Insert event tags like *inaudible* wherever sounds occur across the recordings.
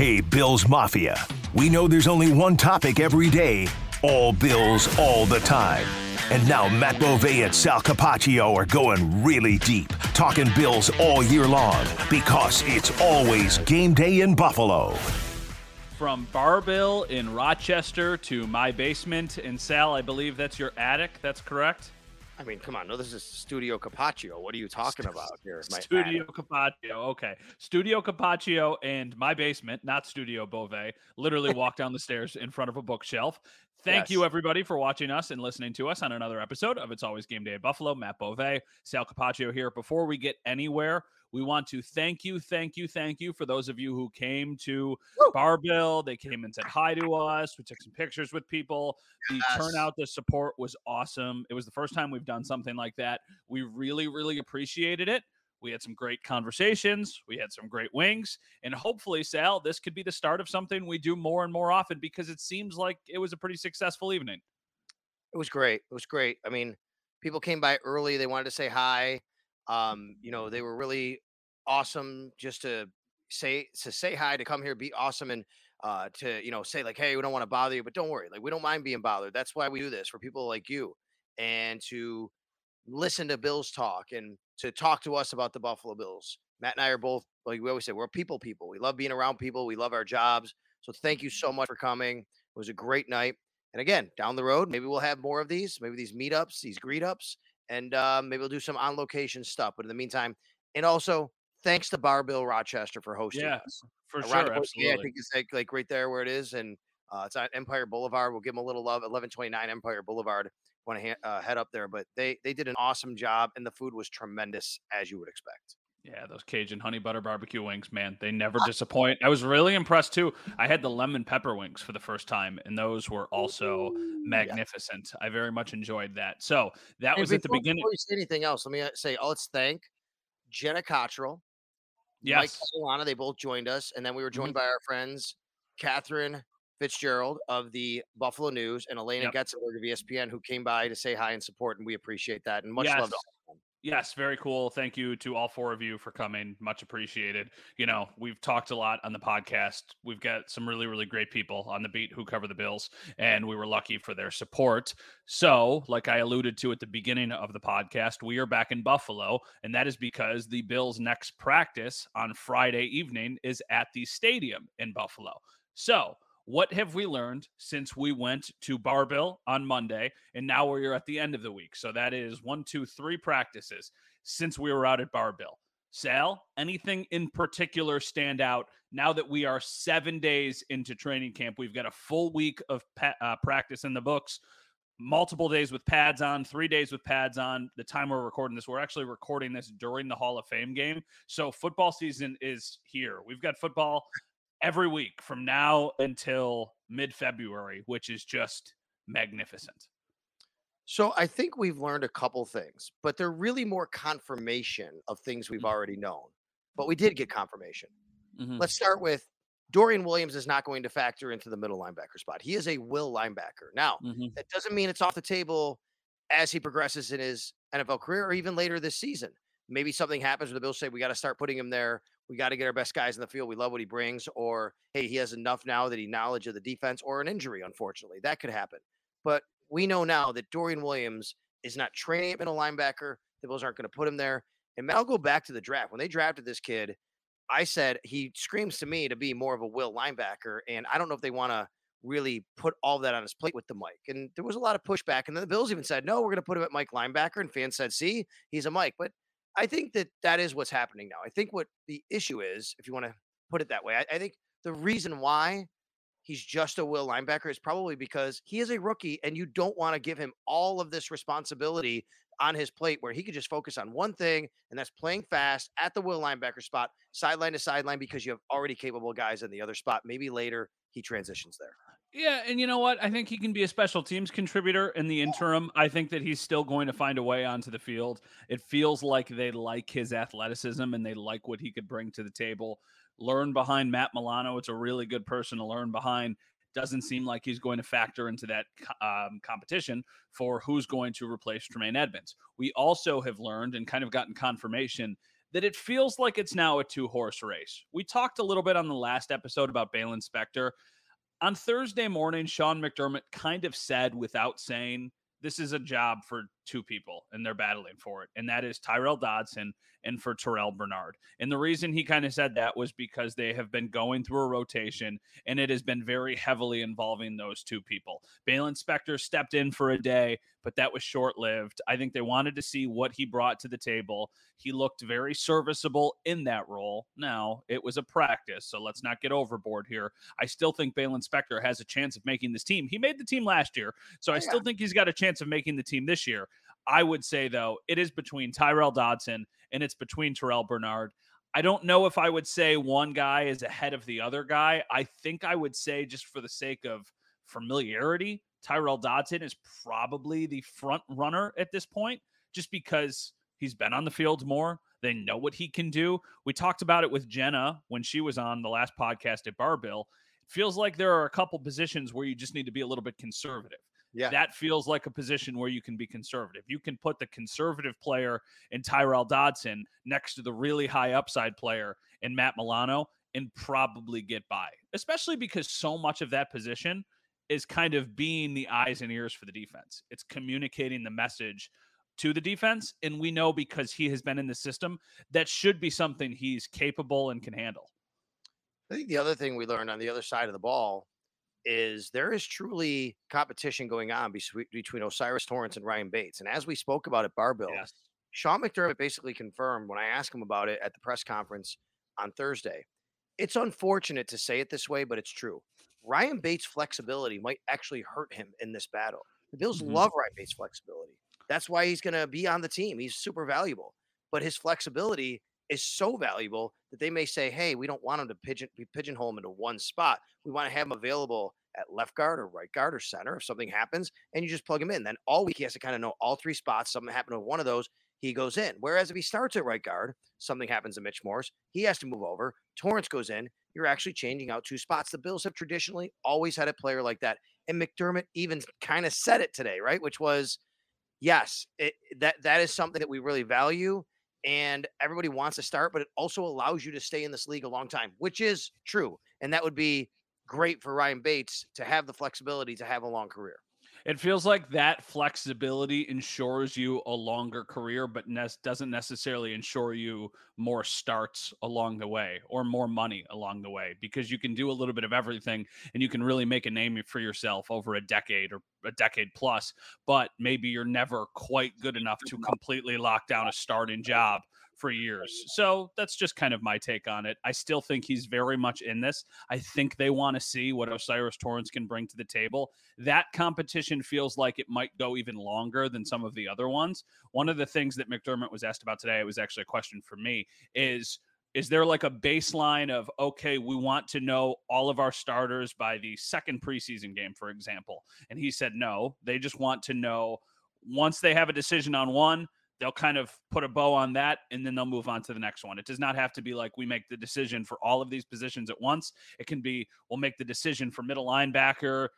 Hey, Bills Mafia. We know there's only one topic every day all Bills, all the time. And now Matt Bove and Sal Capaccio are going really deep, talking Bills all year long because it's always game day in Buffalo. From Bar-Bill in Rochester to my basement in Sal, I believe that's your attic. That's correct. I mean, come on. No, this is Studio Capaccio. What are you talking about here? My Studio. Capaccio. Okay. Studio Capaccio and my basement, not Studio Bove, literally walk down the stairs in front of a bookshelf. Thank yes. you, everybody, for watching us and listening to us on another episode of It's Always Game Day at Buffalo. Matt Bove, Sal Capaccio here. Before we get anywhere, we want to thank you, thank you, thank you for those of you who came to Woo! Bar-Bill. They came and said hi to us. We took some pictures with people. The yes. turnout, the support was awesome. It was the first time we've done something like that. We really, really appreciated it. We had some great conversations. We had some great wings. And hopefully, Sal, this could be the start of something we do more and more often because it seems like it was a pretty successful evening. It was great. It was great. I mean, people came by early. They wanted to say hi. Um, you know, they were really awesome just to say to say hi, to come here, be awesome, and uh, to you know say like, hey, we don't want to bother you, but don't worry, like we don't mind being bothered. That's why we do this for people like you, and to listen to Bills talk and to talk to us about the Buffalo Bills. Matt and I are both like we always say, we're people people. We love being around people. We love our jobs. So thank you so much for coming. It was a great night. And again, down the road, maybe we'll have more of these, maybe these meetups, these greet ups, and uh, maybe we'll do some on location stuff. But in the meantime, and also thanks to Bar-Bill Rochester for hosting yeah, us. For Around sure, absolutely. I think it's like, like right there where it is, and uh, it's on Empire Boulevard. We'll give them a little love. 1129 Empire Boulevard. Want to ha- uh, head up there, but they they did an awesome job, and the food was tremendous as you would expect. Yeah, those Cajun honey butter barbecue wings, man, they never disappoint. I was really impressed too. I had the lemon pepper wings for the first time, and those were also magnificent. Yeah. I very much enjoyed that. So that was at the beginning. Before you say anything else, let me uh, say, oh, let's thank Jenna Cottrell, yes. Mike Solana. They both joined us, and then we were joined mm-hmm. by our friends Katherine Fitzgerald of the Buffalo News and Alaina yep. Getzenberg of ESPN, who came by to say hi and support, and we appreciate that. And much yes. love to all Yes, very cool. Thank you to all four of you for coming. Much appreciated. You know, we've talked a lot on the podcast. We've got some really, really great people on the beat who cover the Bills, and we were lucky for their support. So, like I alluded to at the beginning of the podcast, we are back in Buffalo, and that is because the Bills' next practice on Friday evening is at the stadium in Buffalo. So, what have we learned since we went to Bar-Bill on Monday and now we're at the end of the week? So that is one, two, three practices since we were out at Bar-Bill. Sal, anything in particular stand out now that we are seven days into training camp? We've got a full week of pa- uh, practice in the books, multiple days with pads on, three days with pads on. The time we're recording this, we're actually recording this during the Hall of Fame game. So football season is here. We've got football every week from now until mid February, which is just magnificent. So I think we've learned a couple things, but they're really more confirmation of things we've mm-hmm. already known. But we did get confirmation. Mm-hmm. Let's start with Dorian Williams is not going to factor into the middle linebacker spot. He is a will linebacker. Now, mm-hmm. that doesn't mean it's off the table as he progresses in his NFL career or even later this season. Maybe something happens where the Bills say we got to start putting him there we got to get our best guys in the field. We love what he brings, or hey, he has enough now that he knowledge of the defense, or an injury, unfortunately. That could happen. But we know now that Dorian Williams is not training at middle linebacker. The Bills aren't going to put him there. And I'll go back to the draft. When they drafted this kid, I said he screams to me to be more of a will linebacker, and I don't know if they want to really put all that on his plate with the Mike. And there was a lot of pushback, and then the Bills even said, "No, we're going to put him at Mike linebacker," and fans said, "See, he's a Mike." But I think that that is what's happening now. I think what the issue is, if you want to put it that way, I, I think the reason why he's just a will linebacker is probably because he is a rookie and you don't want to give him all of this responsibility on his plate where he could just focus on one thing and that's playing fast at the will linebacker spot sideline to sideline because you have already capable guys in the other spot. Maybe later he hmm. transitions there yeah, and you know what? I think he can be a special teams contributor in the interim. I think that he's still going to find a way onto the field. It feels like they like his athleticism and they like what he could bring to the table. Learn behind Matt Milano. It's a really good person to learn behind. Doesn't seem like he's going to factor into that um, competition for who's going to replace Tremaine Edmunds. We also have learned and kind of gotten confirmation that it feels like it's now a two horse race. We talked a little bit on the last episode about Baylon Spector on Thursday morning, Sean McDermott kind of said without saying, this is a job for two people and they're battling for it. And that is Tyrel Dodson and for Terrel Bernard. And the reason he kind of said that was because they have been going through a rotation and it has been very heavily involving those two people. Baylon Spector stepped in for a day, but that was short lived. I think they wanted to see what he brought to the table. He looked very serviceable in that role. Now, it was a practice, so let's not get overboard here. I still think Baylon Spector has a chance of making this team. He made the team last year, so I oh, still think he's got a chance of making the team this year. I would say, though, it is between Tyrel Dodson and it's between Terrel Bernard. I don't know if I would say one guy is ahead of the other guy. I think I would say, just for the sake of familiarity, Tyrel Dodson is probably the front runner at this point, just because he's been on the field more. They know what he can do. We talked about it with Jenna when she was on the last podcast at Barbill. It feels like there are a couple positions where you just need to be a little bit conservative. Yeah. That feels like a position where you can be conservative. You can put the conservative player in Tyrel Dodson next to the really high upside player in Matt Milano and probably get by, especially because so much of that position is kind of being the eyes and ears for the defense. It's communicating the message to the defense. And we know because he has been in the system, that should be something he's capable and can handle. I think the other thing we learned on the other side of the ball is there is truly competition going on between O'Cyrus Torrence and Ryan Bates. And as we spoke about at Barbill, yes. Sean McDermott basically confirmed when I asked him about it at the press conference on Thursday. It's unfortunate to say it this way, but it's true. Ryan Bates' flexibility might actually hurt him in this battle. The Bills mm-hmm. love Ryan Bates' flexibility. That's why he's going to be on the team. He's super valuable. But his flexibility is so valuable that they may say, hey, we don't want him to pigeon pigeonhole him into one spot. We want to have him available at left guard or right guard or center if something happens, and you just plug him in. Then all week he has to kind of know all three spots. Something happened with one of those, he goes in. Whereas if he starts at right guard, something happens to Mitch Morse, he has to move over. Torrence goes in. You're actually changing out two spots. The Bills have traditionally always had a player like that. And McDermott even kind of said it today, right? Which was, yes, it, that that is something that we really value and everybody wants to start, but it also allows you to stay in this league a long time, which is true. And that would be great for Ryan Bates to have the flexibility to have a long career. It feels like that flexibility ensures you a longer career, but ne- doesn't necessarily ensure you more starts along the way or more money along the way because you can do a little bit of everything and you can really make a name for yourself over a decade or a decade plus. But maybe you're never quite good enough to *laughs* completely lock down a starting job for years. So that's just kind of my take on it. I still think he's very much in this. I think they want to see what O'Cyrus Torrence can bring to the table. That competition feels like it might go even longer than some of the other ones. One of the things that McDermott was asked about today, it was actually a question for me, is is there like a baseline of okay we want to know all of our starters by the second preseason game for example and he said no they just want to know once they have a decision on one they'll kind of put a bow on that and then they'll move on to the next one. It does not have to be like we make the decision for all of these positions at once. It can be we'll make the decision for middle linebacker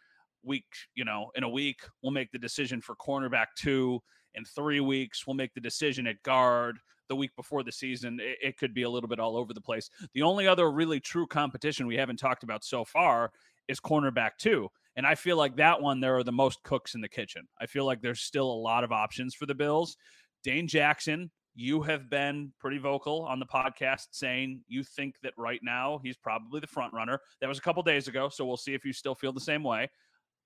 week, you know, in a week. We'll make the decision for cornerback two in three weeks. We'll make the decision at guard the week before the season. It, it could be a little bit all over the place. The only other really true competition we haven't talked about so far is cornerback two. And I feel like that one, there are the most cooks in the kitchen. I feel like there's still a lot of options for the Bills. Dane Jackson you have been pretty vocal on the podcast saying you think that right now he's probably the front runner. That was a couple days ago, so we'll see if you still feel the same way.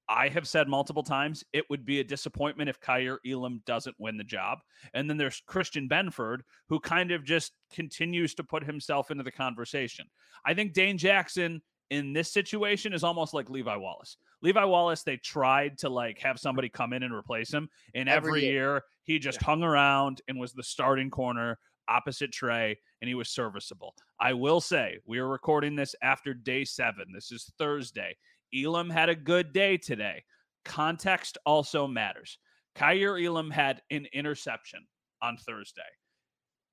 I have said multiple times it would be a disappointment if Kaiir Elam doesn't win the job. And then there's Christian Benford, who kind of just continues to put himself into the conversation. I think Dane Jackson in this situation is almost like Levi Wallace. Levi Wallace, they tried to like have somebody come in and replace him. And every, every year. year. He just yeah. hung around and was the starting corner opposite Trey, and he was serviceable. I will say, we are recording this after day seven. This is Thursday. Elam had a good day today. Context also matters. Kaiir Elam had an interception on Thursday.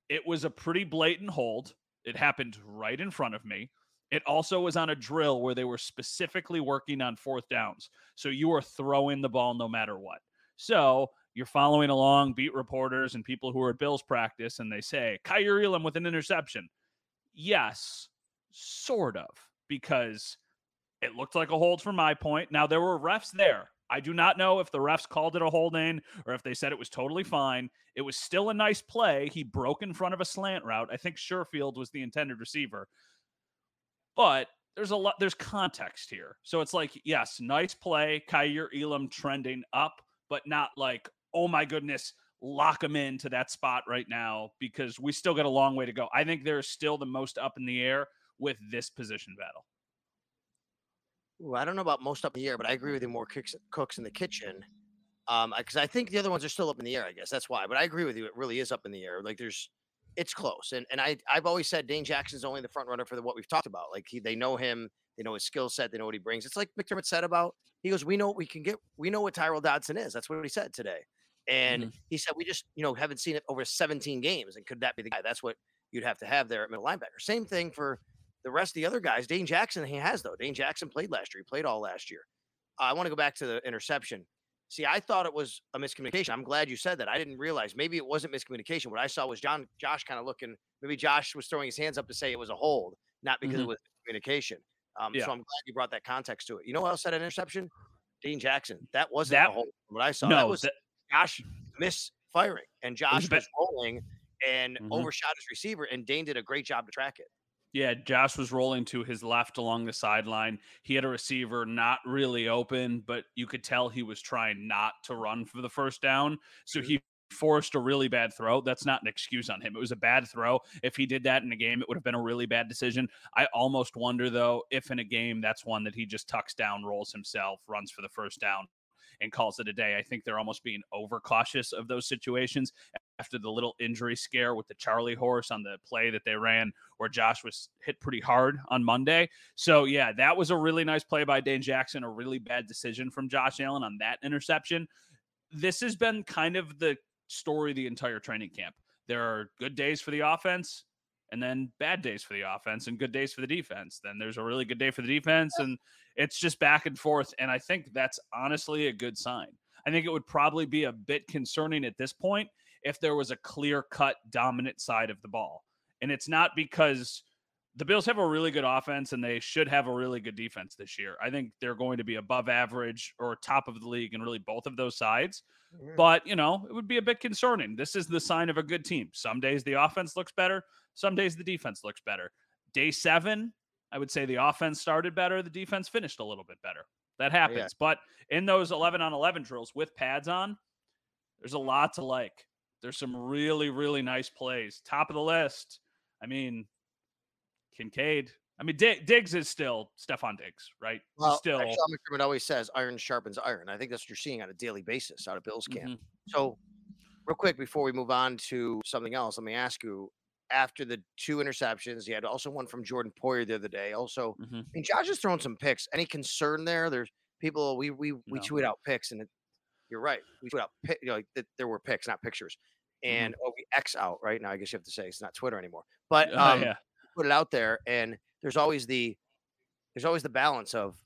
It was a pretty blatant hold. It happened right in front of me. It also was on a drill where they were specifically working on fourth downs. So you are throwing the ball no matter what. So you're following along beat reporters and people who are at Bills practice, and they say, Kaiir Elam with an interception. Yes, sort of, because it looked like a hold from my point. Now, there were refs there. I do not know if the refs called it a holding or if they said it was totally fine. It was still a nice play. He broke in front of a slant route. I think Sherfield was the intended receiver. But there's a lot there's context here. So it's like, yes, nice play, Kaiir Elam trending up, but not like, oh my goodness, lock him into that spot right now because we still got a long way to go. I think there's still the most up in the air with this position battle. I don't know about most up in the air, but I agree with you more cooks, cooks in the kitchen. Um, because I think the other ones are still up in the air. I guess that's why. But I agree with you; it really is up in the air. Like there's it's close. And and I I've always said Dane Jackson's only the front runner for the, what we've talked about. Like he, they know him, they know his skill set, they know what he brings. It's like McDermott said about he goes, we know what we can get. We know what Tyrel Dodson is. That's what he said today. And mm-hmm. he said we just you know haven't seen it over 17 games. And could that be the guy? That's what you'd have to have there at middle linebacker. Same thing for the rest of the other guys. Dane Jackson he has though. Dane Jackson played last year. He played all last year. Uh, I want to go back to the interception. See, I thought it was a miscommunication. I'm glad you said that. I didn't realize maybe it wasn't miscommunication. What I saw was John Josh kind of looking. Maybe Josh was throwing his hands up to say it was a hold, not because mm-hmm. it was communication. Um, yeah. So I'm glad you brought that context to it. You know what else had an interception? Dane Jackson. That wasn't that, a hold. What I saw. No, that was that, Josh misfiring, and Josh was rolling and mm-hmm. overshot his receiver, and Dane did a great job to track it. Yeah, Josh was rolling to his left along the sideline. He had a receiver not really open, but you could tell he was trying not to run for the first down. So he forced a really bad throw. That's not an excuse on him. It was a bad throw. If he did that in a game, it would have been a really bad decision. I almost wonder, though, if in a game that's one that he just tucks down, rolls himself, runs for the first down, and calls it a day. I think they're almost being overcautious of those situations after the little injury scare with the Charlie horse on the play that they ran where Josh was hit pretty hard on Monday. So, yeah, that was a really nice play by Dane Jackson, a really bad decision from Josh Allen on that interception. This has been kind of the story the entire training camp. There are good days for the offense and then bad days for the offense and good days for the defense. Then there's a really good day for the defense and it's just back and forth. And I think that's honestly a good sign. I think it would probably be a bit concerning at this point if there was a clear cut dominant side of the ball. And it's not because the Bills have a really good offense and they should have a really good defense this year. I think they're going to be above average or top of the league in really both of those sides. Mm-hmm. But, you know, it would be a bit concerning. This is the sign of a good team. Some days the offense looks better, some days the defense looks better. Day seven, I would say the offense started better, the defense finished a little bit better. That happens. Yeah. But in those 11 on 11 drills with pads on, there's a lot to like. There's some really, really nice plays. Top of the list. I mean, Kincaid. I mean, D- Diggs is still Stefon Diggs, right? Well, still. Sean McDermott always says iron sharpens iron. I think that's what you're seeing on a daily basis out of Bills camp. Mm-hmm. So, real quick before we move on to something else, let me ask you: After the two interceptions, he had also one from Jordan Poyer the other day. Also, mm-hmm. I mean, Josh has thrown some picks. Any concern there? There's people we we we no. tweet out picks, and it, you're right. We tweet out you know, like, there were picks, not pictures. Mm-hmm. And mm-hmm. oh, we X out right now. I guess you have to say it's not Twitter anymore. But oh, um, yeah put it out there, and there's always the there's always the balance of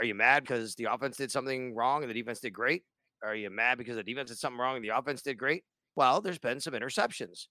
are you mad because the offense did something wrong and the defense did great? Are you mad because the defense did something wrong and the offense did great? Well, there's been some interceptions.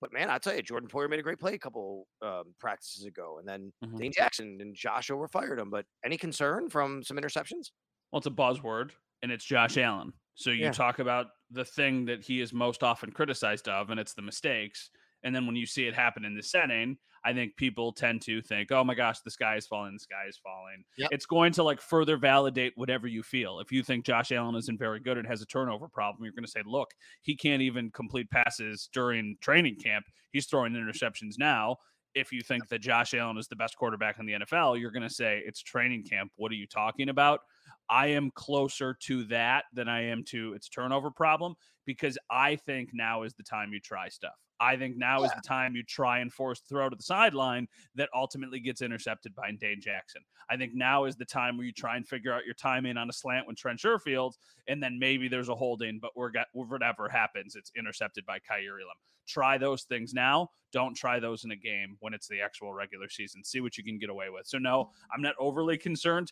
But man, I'll tell you, Jordan Poyer made a great play a couple um, practices ago, and then mm-hmm. Dane Jackson and Josh overfired him. But any concern from some interceptions? Well, it's a buzzword, and it's Josh Allen. So you Yeah. talk about the thing that he is most often criticized of, and it's the mistakes. And then when you see it happen in the setting, I think people tend to think, oh my gosh, the sky is falling, the sky is falling. Yep. It's going to like further validate whatever you feel. If you think Josh Allen isn't very good and has a turnover problem, you're going to say, look, he can't even complete passes during training camp. He's throwing interceptions now. If you think that Josh Allen is the best quarterback in the NFL, you're going to say it's training camp. What are you talking about? I am closer to that than I am to its turnover problem because I think now is the time you try stuff. I think now is the time you try and force the throw to the sideline that ultimately gets intercepted by Dane Jackson. I think now is the time where you try and figure out your timing on a slant when Trent Sherfield, and then maybe there's a holding, but we're got whatever happens, it's intercepted by Kaiir Elam. Try those things now. Don't try those in a game when it's the actual regular season. See what you can get away with. So no, I'm not overly concerned,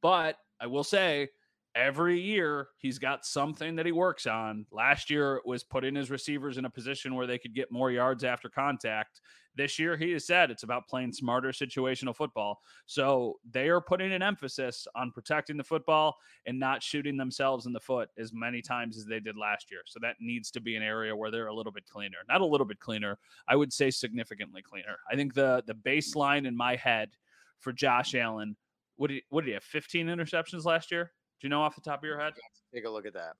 but I will say every year he's got something that he works on. Last year was putting his receivers in a position where they could get more yards after contact. This year he has said it's about playing smarter situational football. So they are putting an emphasis on protecting the football and not shooting themselves in the foot as many times as they did last year. So that needs to be an area where they're a little bit cleaner. Not a little bit cleaner, I would say significantly cleaner. I think the the baseline in my head for Josh Allen what did he, what did he have 15 interceptions last year? Do you know off the top of your head? Take a look at that.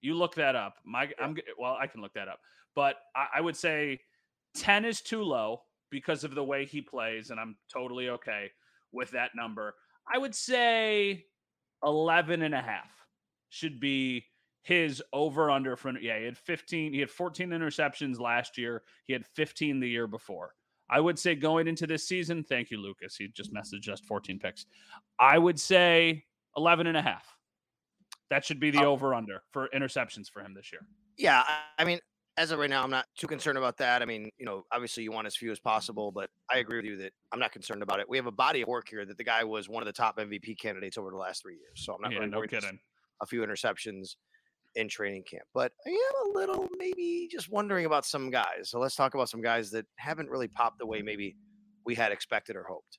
You look that up. My I'm g- well, I can look that up, but I, I would say 10 is too low because of the way he plays, and I'm totally okay with that number. I would say 11 and a half should be his over under for yeah, he had 15, he had 14 interceptions last year. He had 15 the year before. I would say going into this season, thank you, Lucas. He just messaged us 14 picks. I would say 11 and a half. That should be the Oh. over under for interceptions for him this year. Yeah, I, mean, as of right now, I'm not too concerned about that. I mean, you know, obviously you want as few as possible, but I agree with you that I'm not concerned about it. We have a body of work here that the guy was one of the top MVP candidates over the last three years, so I'm not Yeah, really no worried. kidding. A few interceptions in training camp, but I am a little maybe just wondering about some guys. So let's talk about some guys that haven't really popped the way maybe we had expected or hoped.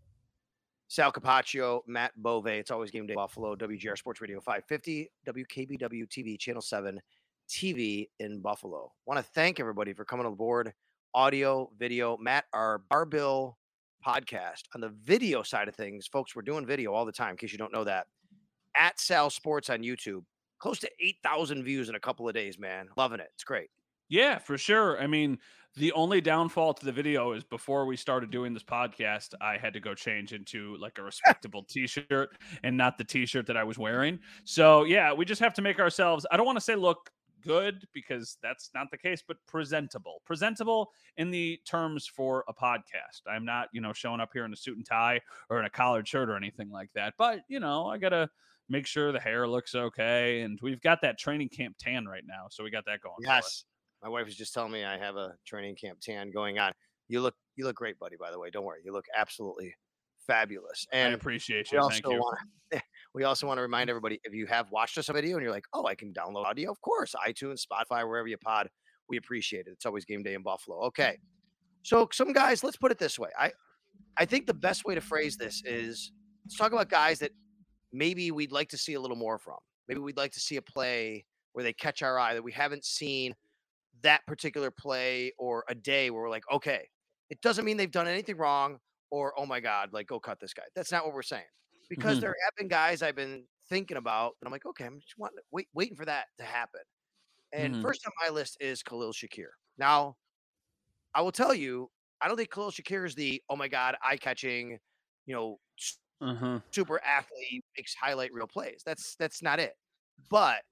Sal Capaccio, Matt Bove. It's always game day Buffalo, WGR Sports Radio 550, WKBW TV, Channel 7 TV in Buffalo. Want to thank everybody for coming aboard. Audio, video, Matt, our Barbill podcast on the video side of things. Folks, we're doing video all the time, in case you don't know that. At Sal Sports on YouTube. Close to 8,000 views in a couple of days, man. Loving it. It's great. Yeah, for sure. I mean, the only downfall to the video is before we started doing this podcast, I had to go change into like a respectable t-shirt and not the t-shirt that I was wearing. So, yeah, we just have to make ourselves I don't want to say look good because that's not the case, but presentable. Presentable in the terms for a podcast. I'm not, you know, showing up here in a suit and tie or in a collared shirt or anything like that. But, you know, I got to make sure the hair looks okay and we've got that training camp tan right now. So we got that going. Yes. My wife was just telling me I have a training camp tan going on. You look you look great, buddy, by the way. Don't worry. You look absolutely fabulous. And I appreciate we you. also Thank you. want to *laughs* we also want to remind mm. everybody if you have watched us a video and you're like, oh, I can download audio, of course, iTunes, Spotify, wherever you pod, we appreciate it. It's always game day in Buffalo. Okay. So some guys, let's put it this way. I I think the best way to phrase this is let's talk about guys that maybe we'd like to see a little more from. Maybe we'd like to see a play where they catch our eye that we haven't seen that particular play or a day where we're like, okay, it doesn't mean they've done anything wrong or oh my god, like go cut this guy. That's not what we're saying. Because Mhm. there have been guys I've been thinking about, and I'm like, okay, I'm just want, wait, waiting for that to happen. And Mhm. first on my list is Khalil Shakir. Now, I will tell you, I don't think Khalil Shakir is the oh my god, eye catching, you know, Uh-huh. super athlete makes highlight real plays. That's that's not it. But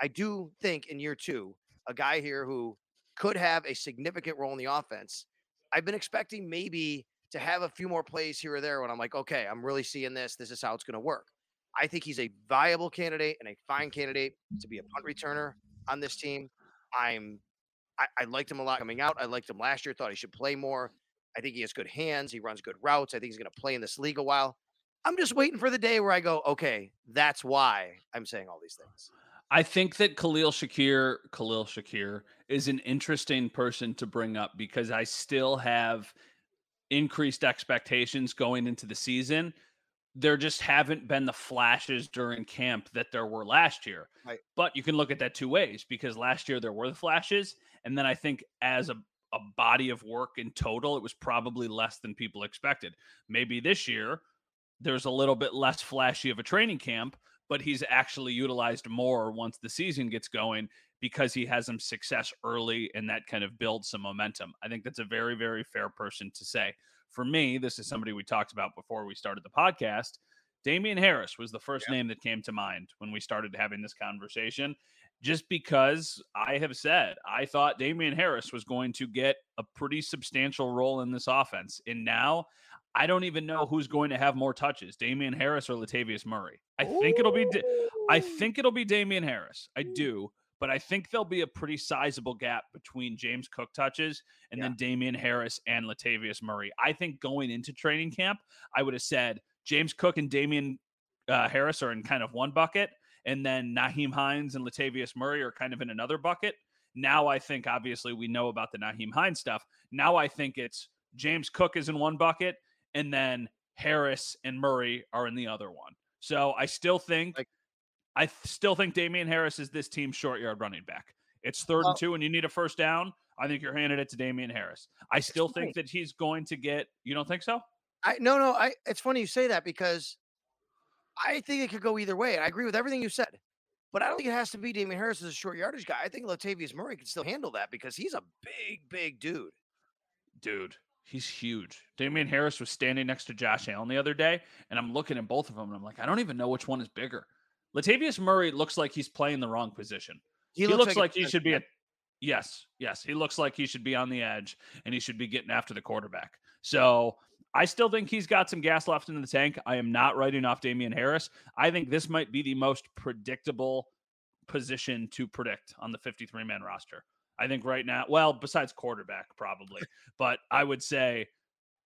I do think in year two, a guy here who could have a significant role in the offense. I've been expecting maybe to have a few more plays here or there when I'm like, okay, I'm really seeing this. This is how it's going to work. I think he's a viable candidate and a fine candidate to be a punt returner on this team. I'm I, I liked him a lot coming out. I liked him last year, thought he should play more. I think he has good hands. He runs good routes. I think he's going to play in this league a while. I'm just waiting for the day where I go, okay, that's why I'm saying all these things. I think that Khalil Shakir, Khalil Shakir is an interesting person to bring up because I still have increased expectations going into the season. There just haven't been the flashes during camp that there were last year. Right. But you can look at that two ways because last year there were the flashes. And then I think as a, a body of work in total, it was probably less than people expected. Maybe this year there's a little bit less flashy of a training camp, but he's actually utilized more once the season gets going because he has some success early and that kind of builds some momentum. I think that's a very, very fair person to say. For me, this is somebody we talked about before we started the podcast. Damien Harris was the first name that came to mind when we started having this conversation, just because I have said I thought Damien Harris was going to get a pretty substantial role in this offense. And now I don't even know who's going to have more touches, Damien Harris or Latavius Murray. I think it'll be I think it'll be Damien Harris. I do, but I think there'll be a pretty sizable gap between James Cook touches and then Damien Harris and Latavius Murray. I think going into training camp, I would have said James Cook and Damien uh, Harris are in kind of one bucket, and then Nyheim Hines and Latavius Murray are kind of in another bucket. Now I think obviously we know about the Nyheim Hines stuff. Now I think it's James Cook is in one bucket, and then Harris and Murray are in the other one. So I still think Like- I th- still think Damien Harris is this team's short yard running back. It's third Well- and two, and you need a first down. I think you're handing it to Damien Harris. I still think that he's going to get. You don't think so? I no no I it's funny you say that because I think it could go either way. I agree with everything you said. But I don't think it has to be Damien Harris as a short yardage guy. I think Latavius Murray can still handle that because he's a big, big dude. dude, he's huge. Damien Harris was standing next to Josh Allen the other day, and I'm looking at both of them, and I'm like, I don't even know which one is bigger. Latavius Murray looks like he's playing the wrong position. He, looks, like, a he should be a yes, yes. He looks like he should be on the edge, and he should be getting after the quarterback. So I still think he's got some gas left in the tank. I am not writing off Damien Harris. I think this might be the most predictable position to predict on the 53 man roster. I think right now, well, besides quarterback, probably, but I would say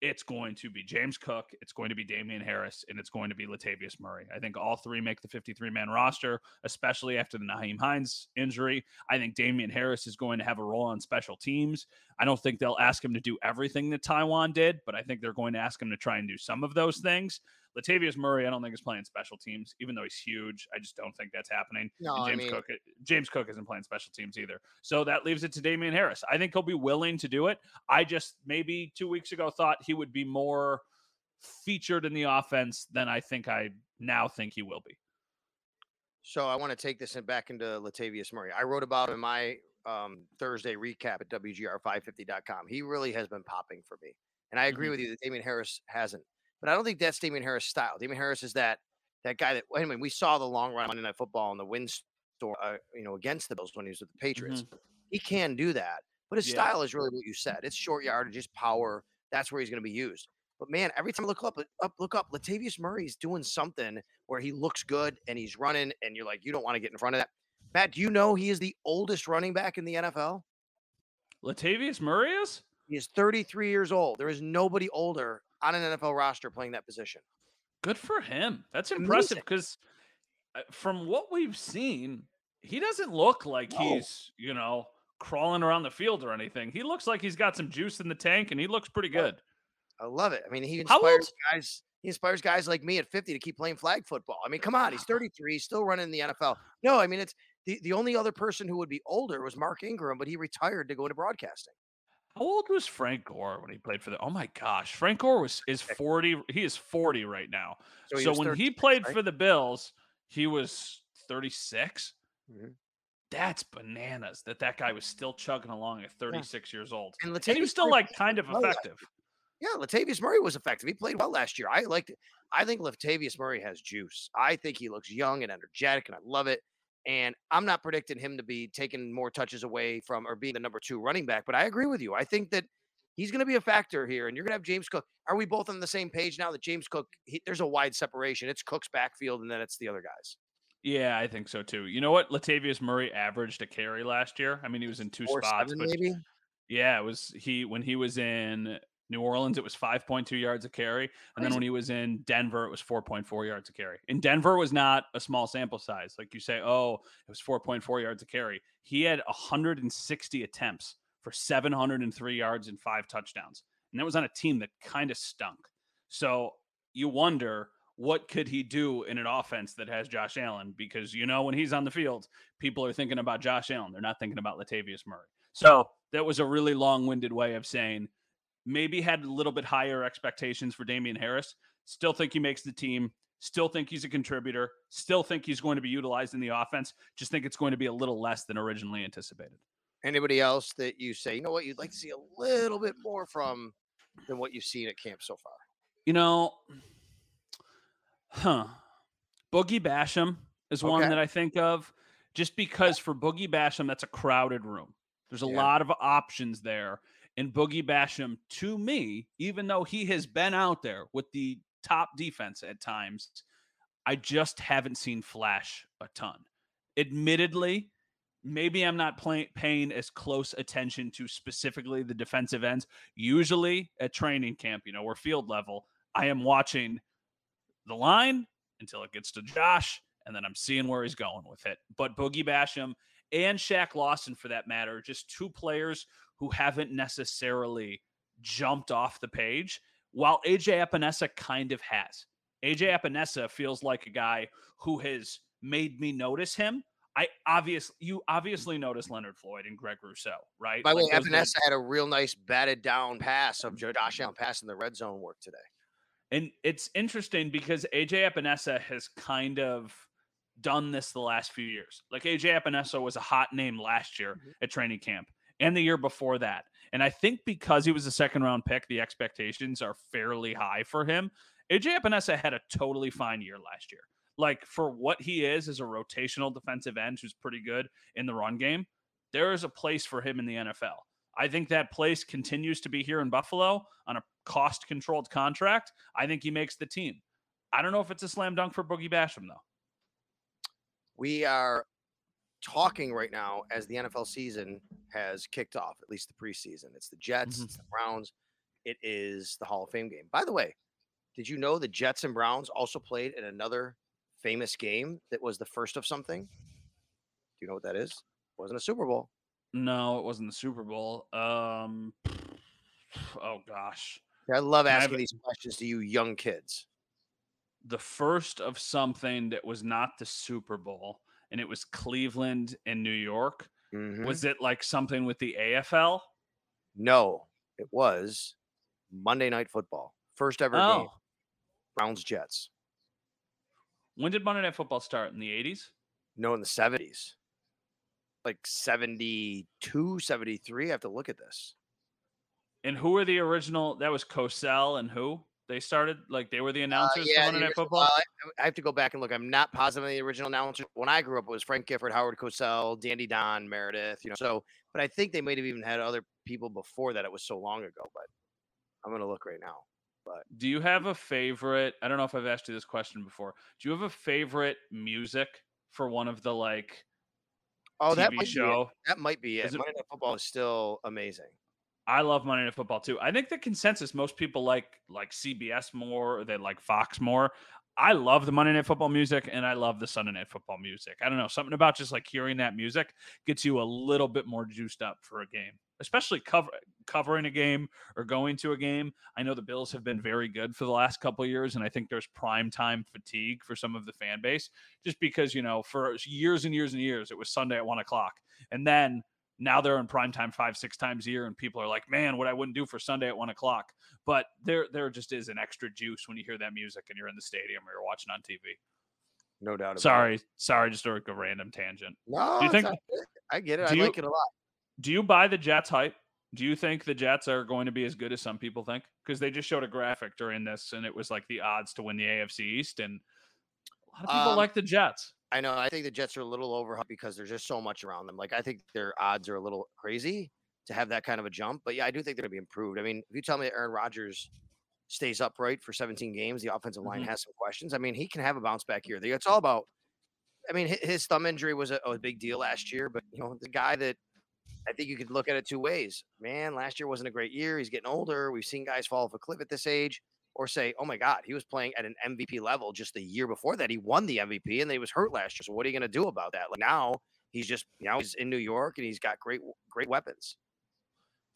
it's going to be James Cook, it's going to be Damien Harris, and it's going to be Latavius Murray. I think all three make the 53 man roster, especially after the Nyheim Hines injury. I think Damien Harris is going to have a role on special teams. I don't think they'll ask him to do everything that Taiwan did, but I think they're going to ask him to try and do some of those things. Latavius Murray, I don't think is playing special teams, even though he's huge. I just don't think that's happening. No, And I James mean- Cook, James Cook isn't playing special teams either. So that leaves it to Damien Harris. I think he'll be willing to do it. I just maybe two weeks ago thought he would be more featured in the offense than I think I now think he will be. So I want to take this back into Latavius Murray. I wrote about him in my um, Thursday recap at WGR550.com. He really has been popping for me. And I agree Mhm. with you that Damien Harris hasn't. But I don't think that's Damien Harris' style. Damien Harris is that that guy that anyway, we saw the long run Monday Night Football and the win store, uh, you know, against the Bills when he was with the Patriots. He can do that. But his Yeah. style is really what you said. It's short yardage, just power. That's where he's going to be used. But man, every time I look up, up, look up, Latavius Murray's doing something where he looks good and he's running, and you're like, you don't want to get in front of that. Matt, do you know he is the oldest running back in the NFL? Latavius Murray is? He is 33 years old. There is nobody older on an NFL roster playing that position. Good for him. That's Amazing. impressive because uh, from what we've seen, he doesn't look like No. he's, you know, crawling around the field or anything. He looks like he's got some juice in the tank and he looks pretty oh, good. I love it. I mean, he inspires guys. He inspires guys like me at 50 to keep playing flag football. I mean, come on, he's 33, he's still running in the NFL. No, I mean, it's the, the only other person who would be older was Mark Ingram, but he retired to go into broadcasting. How old was Frank Gore when he played for the? Oh my gosh, Frank Gore was is forty. He is forty right now. So So, he was when he played right? for the Bills, he was 36. Mhm. That's bananas that that guy was still chugging along at 36 years old. And And he was still like kind of effective. Yeah, Latavius Murray was effective. He played well last year. I liked it. I think Latavius Murray has juice. I think he looks young and energetic, and I love it. And I'm not predicting him to be taking more touches away from or being the number two running back, but I agree with you. I think that he's going to be a factor here, and you're going to have James Cook. Are we both on the same page now that James Cook, he, there's a wide separation? It's Cook's backfield, and then it's the other guys. Yeah, I think so too. You know what? Latavius Murray averaged a carry last year. I mean, he was in two Four, spots, but maybe. yeah, it was he when he was in New Orleans, it was 5.2 yards a carry. And then when he was in Denver, it was 4.4 yards a carry. In Denver was not a small sample size. Like you say, oh, it was 4.4 yards a carry. He had 160 attempts for 703 yards and five touchdowns. And that was on a team that kind of stunk. So you wonder what could he do in an offense that has Josh Allen? Because you know when he's on the field, people are thinking about Josh Allen. They're not thinking about Latavius Murray. So that was a really long-winded way of saying maybe had a little bit higher expectations for Damien Harris. Still think he makes the team. Still think he's a contributor. Still think he's going to be utilized in the offense. Just think it's going to be a little less than originally anticipated. Anybody else that you say, you know what, you'd like to see a little bit more from than what you've seen at camp so far? You know, huh? Boogie Basham is one that I think of, just because for Boogie Basham, that's a crowded room. There's a Yeah. lot of options there, and Boogie Basham, to me, even though he has been out there with the top defense at times, I just haven't seen flash a ton. Admittedly, maybe I'm not play- paying as close attention to specifically the defensive ends. Usually at training camp, you know, or field level, I am watching the line until it gets to Josh, and then I'm seeing where he's going with it. But Boogie Basham and Shaq Lawson, for that matter, just two players who haven't necessarily jumped off the page, while AJ Epenesa kind of has. AJ Epenesa feels like a guy who has made me notice him. I obviously you obviously notice Leonard Floyd and Greg Rousseau, right? By the way, Like guys- Epenesa had a real nice batted down pass of Josh Allen passing the red zone work today. And it's interesting because AJ Epenesa has kind of done this the last few years. Like AJ Epenesa was a hot name last year Mhm. at training camp and the year before that. And I think because he was a second round pick, the expectations are fairly high for him. AJ Epenesa had a totally fine year last year. Like for what he is as a rotational defensive end who's pretty good in the run game, there is a place for him in the NFL. I think that place continues to be here in Buffalo on a cost controlled contract. I think he makes the team. I don't know if it's a slam dunk for Boogie Basham though. We are talking right now as the NFL season has kicked off, at least the preseason. It's the Jets, Mhm. it's the Browns, it is the Hall of Fame game. By the way, did you know the Jets and Browns also played in another famous game that was the first of something? Do you know what that is? wasn't a Super Bowl. No, it wasn't the Super Bowl. Um *sighs* oh gosh. I love Can I asking these questions to you young kids. The first of something that was not the Super Bowl and it was Cleveland and New York. Mhm. Was it like something with the AFL? No, it was Monday Night Football. First ever game. Oh. Browns Jets. When did Monday Night Football start? In the 80s? No, in the 70s. Like 72, 73. I have to look at this. And who were the original? That was Cosell and who? They started like they were the Uh, announcers yeah, for Monday Night Football. well, I, I have to go back and look. I'm not positive on the original announcer. When I grew up, it was Frank Gifford, Howard Cosell, Dandy Don, Meredith. You know, so but I think they might have even had other people before that. It was so long ago, but I'm gonna look right now. But do you have a favorite? I don't know if I've asked you this question before. Do you have a favorite music for one of the like Oh, that might show? Be it. That might be it. Is it- Monday Night Football is still amazing. I love Monday Night Football too. I think the consensus most people like like CBS more, or they like Fox more. I love the Monday Night Football music and I love the Sunday Night Football music. I don't know, something about just like hearing that music gets you a little bit more juiced up for a game, especially cover covering a game or going to a game. I know the Bills have been very good for the last couple years, and I think there's prime time fatigue for some of the fan base, just because you know for years and years and years it was Sunday at one o'clock, and then now they're in prime time five six times a year and people are like man what i wouldn't do for sunday at one o'clock but there there just is an extra juice when you hear that music and you're in the stadium or you're watching on tv No doubt. About Sorry, It. sorry, just a, a random tangent. No, Do you think- I get it. I you- like it a lot. Do you buy the Jets hype? Do you think the Jets are going to be as good as some people think? Because they just showed a graphic during this, and it was like the odds to win the AFC East, and a lot of people Um, like the Jets. I know. I think the Jets are a little overhyped because there's just so much around them. Like I think their odds are a little crazy to have that kind of a jump. But yeah, I do think they're going to be improved. I mean, if you tell me that Aaron Rodgers stays upright for 17 games, the offensive line Mhm. has some questions. I mean, he can have a bounce back year. It's all about. I mean, his thumb injury was a, a big deal last year, but you know, the guy that I think you could look at it two ways. Man, last year wasn't a great year. He's getting older. We've seen guys fall off a cliff at this age. Or say, oh my God, he was playing at an MVP level just the year before that. He won the MVP and he was hurt last year. So what are you going to do about that? Like now he's just now he's in New York and he's got great great weapons.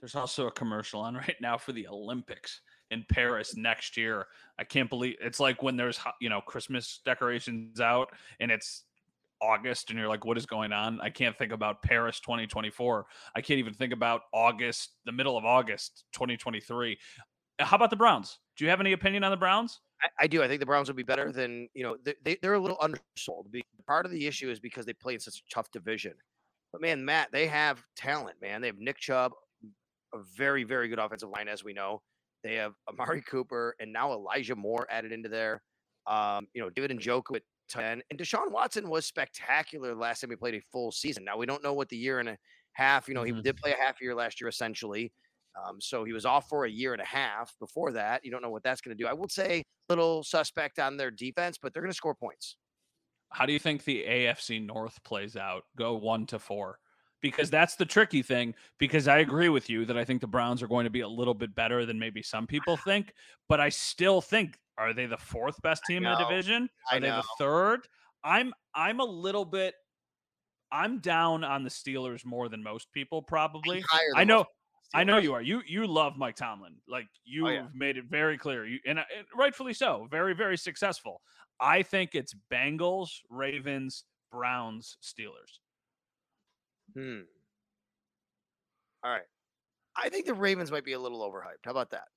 There's also a commercial on *laughs* right now for the Olympics in Paris next year. I can't believe it's like when there's you know Christmas decorations out and it's August and you're like what is going on? I can't think about Paris 2024. I can't even think about August, the middle of August 2023. How about the Browns? Do you have any opinion on the Browns? I, I do. I think the Browns will be better than you know. They, they they're a little undersold. Part of the issue is because they play in such a tough division. But man, Matt, they have talent. Man, they have Nick Chubb, a very very good offensive line, as we know. They have Amari *laughs* Cooper and now Elijah Moore added into there. Um, you know, David Njoku at 10. And Deshaun Watson was spectacular last time he played a full season. Now we don't know what the year and a half, you know, he Mhm. did play a half year last year essentially. Um, so he was off for a year and a half before that. You don't know what that's going to do. I would say little suspect on their defense, but they're going to score points. How do you think the AFC North plays out? Go one to four. Because that's the tricky thing. Because I agree with you that I think the Browns are going to be a little bit better than maybe some people *sighs* think. But I still think, are they the fourth best team in the division? Are they the third? I'm I'm a little bit I'm down on the Steelers more than most people probably. I know I know you are. You you love Mike Tomlin. Like you've Oh, yeah. made it very clear. You and, uh, and rightfully so. Very very successful. I think it's Bengals, Ravens, Browns, Steelers. Hmm. All right. I think the Ravens might be a little overhyped. How about that?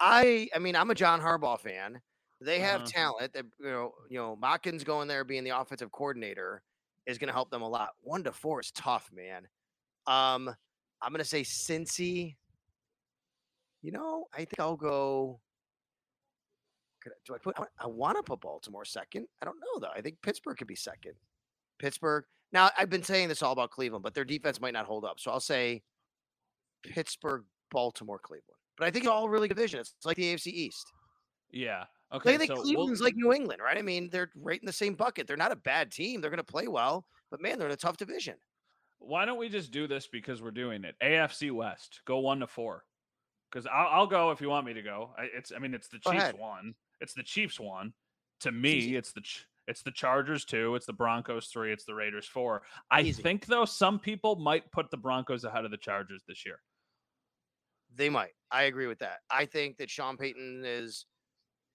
I I mean, I'm a John Harbaugh fan. They have Uh-huh. talent that you know, you know, Monken's going there being the offensive coordinator is going to help them a lot. 1 to 4 is tough, man. Um I'm going to say Cincy. You know, I think I'll go could I, do I put I, want to put Baltimore second. I don't know though. I think Pittsburgh could be second. Pittsburgh. Now, I've been saying this all about Cleveland, but their defense might not hold up. So I'll say Pittsburgh, Baltimore, Cleveland. But I think it's all really good division. It's like the AFC East. Yeah. Like, Okay. I think so we'll- Cleveland's like New England, right? I mean, they're right in the same bucket. They're not a bad team. They're going to play well, but man, they're in a tough division. Why don't we just do this because we're doing it? AFC West. Go one to four. Because I'll, I'll go if you want me to go. I, it's I mean it's the Go Chiefs ahead. one. It's the Chiefs one. To me, easy. it's the Ch- it's the Chargers two. It's the Broncos three. It's the Raiders four. I Easy. think though some people might put the Broncos ahead of the Chargers this year. They might. I agree with that. I think that Sean Payton is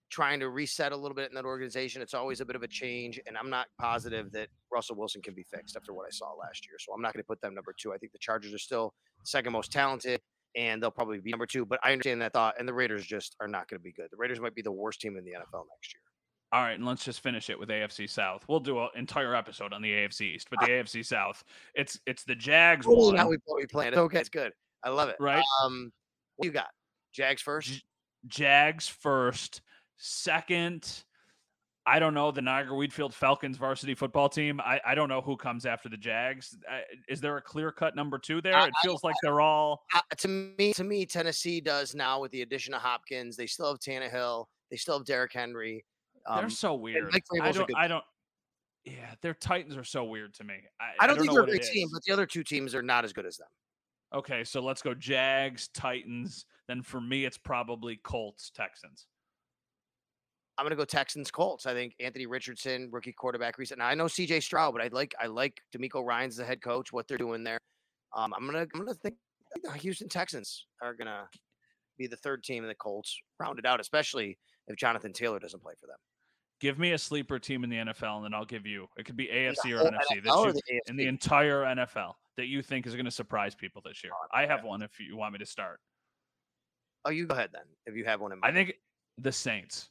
trying to reset a little bit in that organization. It's always a bit of a change, and I'm not positive that Russell Wilson can be fixed after what I saw last year. So I'm not going to put them number two. I think the Chargers are still second most talented, and they'll probably be number two. But I understand that thought, and the Raiders just are not going to be good. The Raiders might be the worst team in the NFL next year. All right, and let's just finish it with AFC South. We'll do an entire episode on the AFC East, but the AFC South, it's it's the Jags Totally one, not we we planned. It's okay. It's good. I love it. right? Um, what you got? Jags first. J- Jags first, second. I don't know the Niagara Wheatfield Falcons varsity football team. I, I don't know who comes after the Jags. Uh, is there a clear cut number two there? I- It feels like they're all. to me, to me, Tennessee does now with the addition of Hopkins. They still have Tannehill. They still have Derrick Henry. they're Um, so weird. I don't. I don't. Yeah, their Titans are so weird to me. I, I don't think they're a great team, but the other two teams are not as good as them. Okay, so let's go Jags, Titans. Then for me, it's probably Colts, Texans. I'm gonna go Texans Colts. I think Anthony Richardson, rookie quarterback, recent. I know CJ Stroud, but I like I like DeMeco Ryans the head coach. What they're doing there. Um, I'm gonna I'm gonna think the Houston Texans are gonna be the third team in the Colts, rounded out, especially if Jonathan Taylor doesn't play for them. Give me a sleeper team in the NFL, and then I'll give you. It could be AFC or NFC. That NFL or you, the in the entire NFL that you think is going to surprise people this year. Oh, I have one. If you want me to start, Oh, you go ahead then. If you have one in mind, I think the Saints.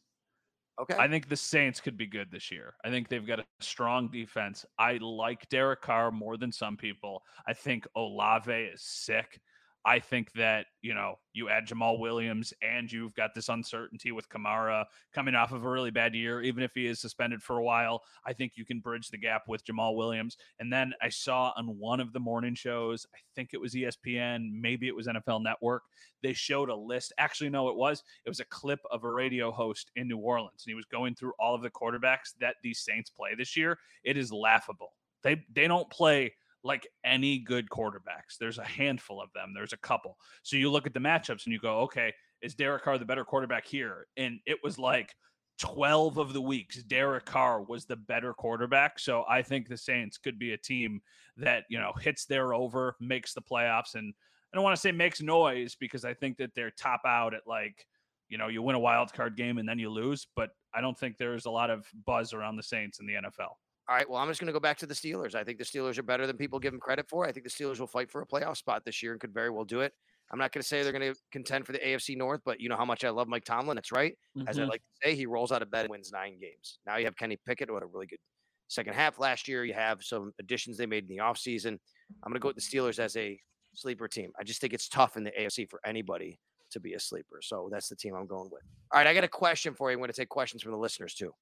Okay. I think the Saints could be good this year. I think they've got a strong defense. I like Derek Carr more than some people. I think Olave is sick. I think that, you know, you add Jamaal Williams and you've got this uncertainty with Kamara coming off of a really bad year, even if he is suspended for a while. I think you can bridge the gap with Jamaal Williams. And then I saw on one of the morning shows, I think it was ESPN, maybe it was NFL Network, they showed a list. Actually, no, it was. It was a clip of a radio host in New Orleans. And he was going through all of the quarterbacks that these Saints play this year. It is laughable. They they don't play like any good quarterbacks. There's a handful of them. There's a couple. So you look at the matchups and you go, okay, is Derek Carr the better quarterback here? And it was like 12 of the weeks, Derek Carr was the better quarterback. So I think the Saints could be a team that, you know, hits their over, makes the playoffs. And I don't want to say makes noise because I think that they're top out at like, you know, you win a wild card game and then you lose. But I don't think there's a lot of buzz around the Saints in the NFL. All right. Well, I'm just going to go back to the Steelers. I think the Steelers are better than people give them credit for. I think the Steelers will fight for a playoff spot this year and could very well do it. I'm not going to say they're going to contend for the AFC North, but you know how much I love Mike Tomlin. That's right. Mm-hmm. As I mm-hmm. like to say, he rolls out of bed and wins nine games. Now you have Kenny Pickett, who had a really good second half last year. You have some additions they made in the offseason. I'm going to go with the Steelers as a sleeper team. I just think it's tough in the AFC for anybody to be a sleeper. So that's the team I'm going with. All right. I got a question for you. I'm going to take questions from the listeners too.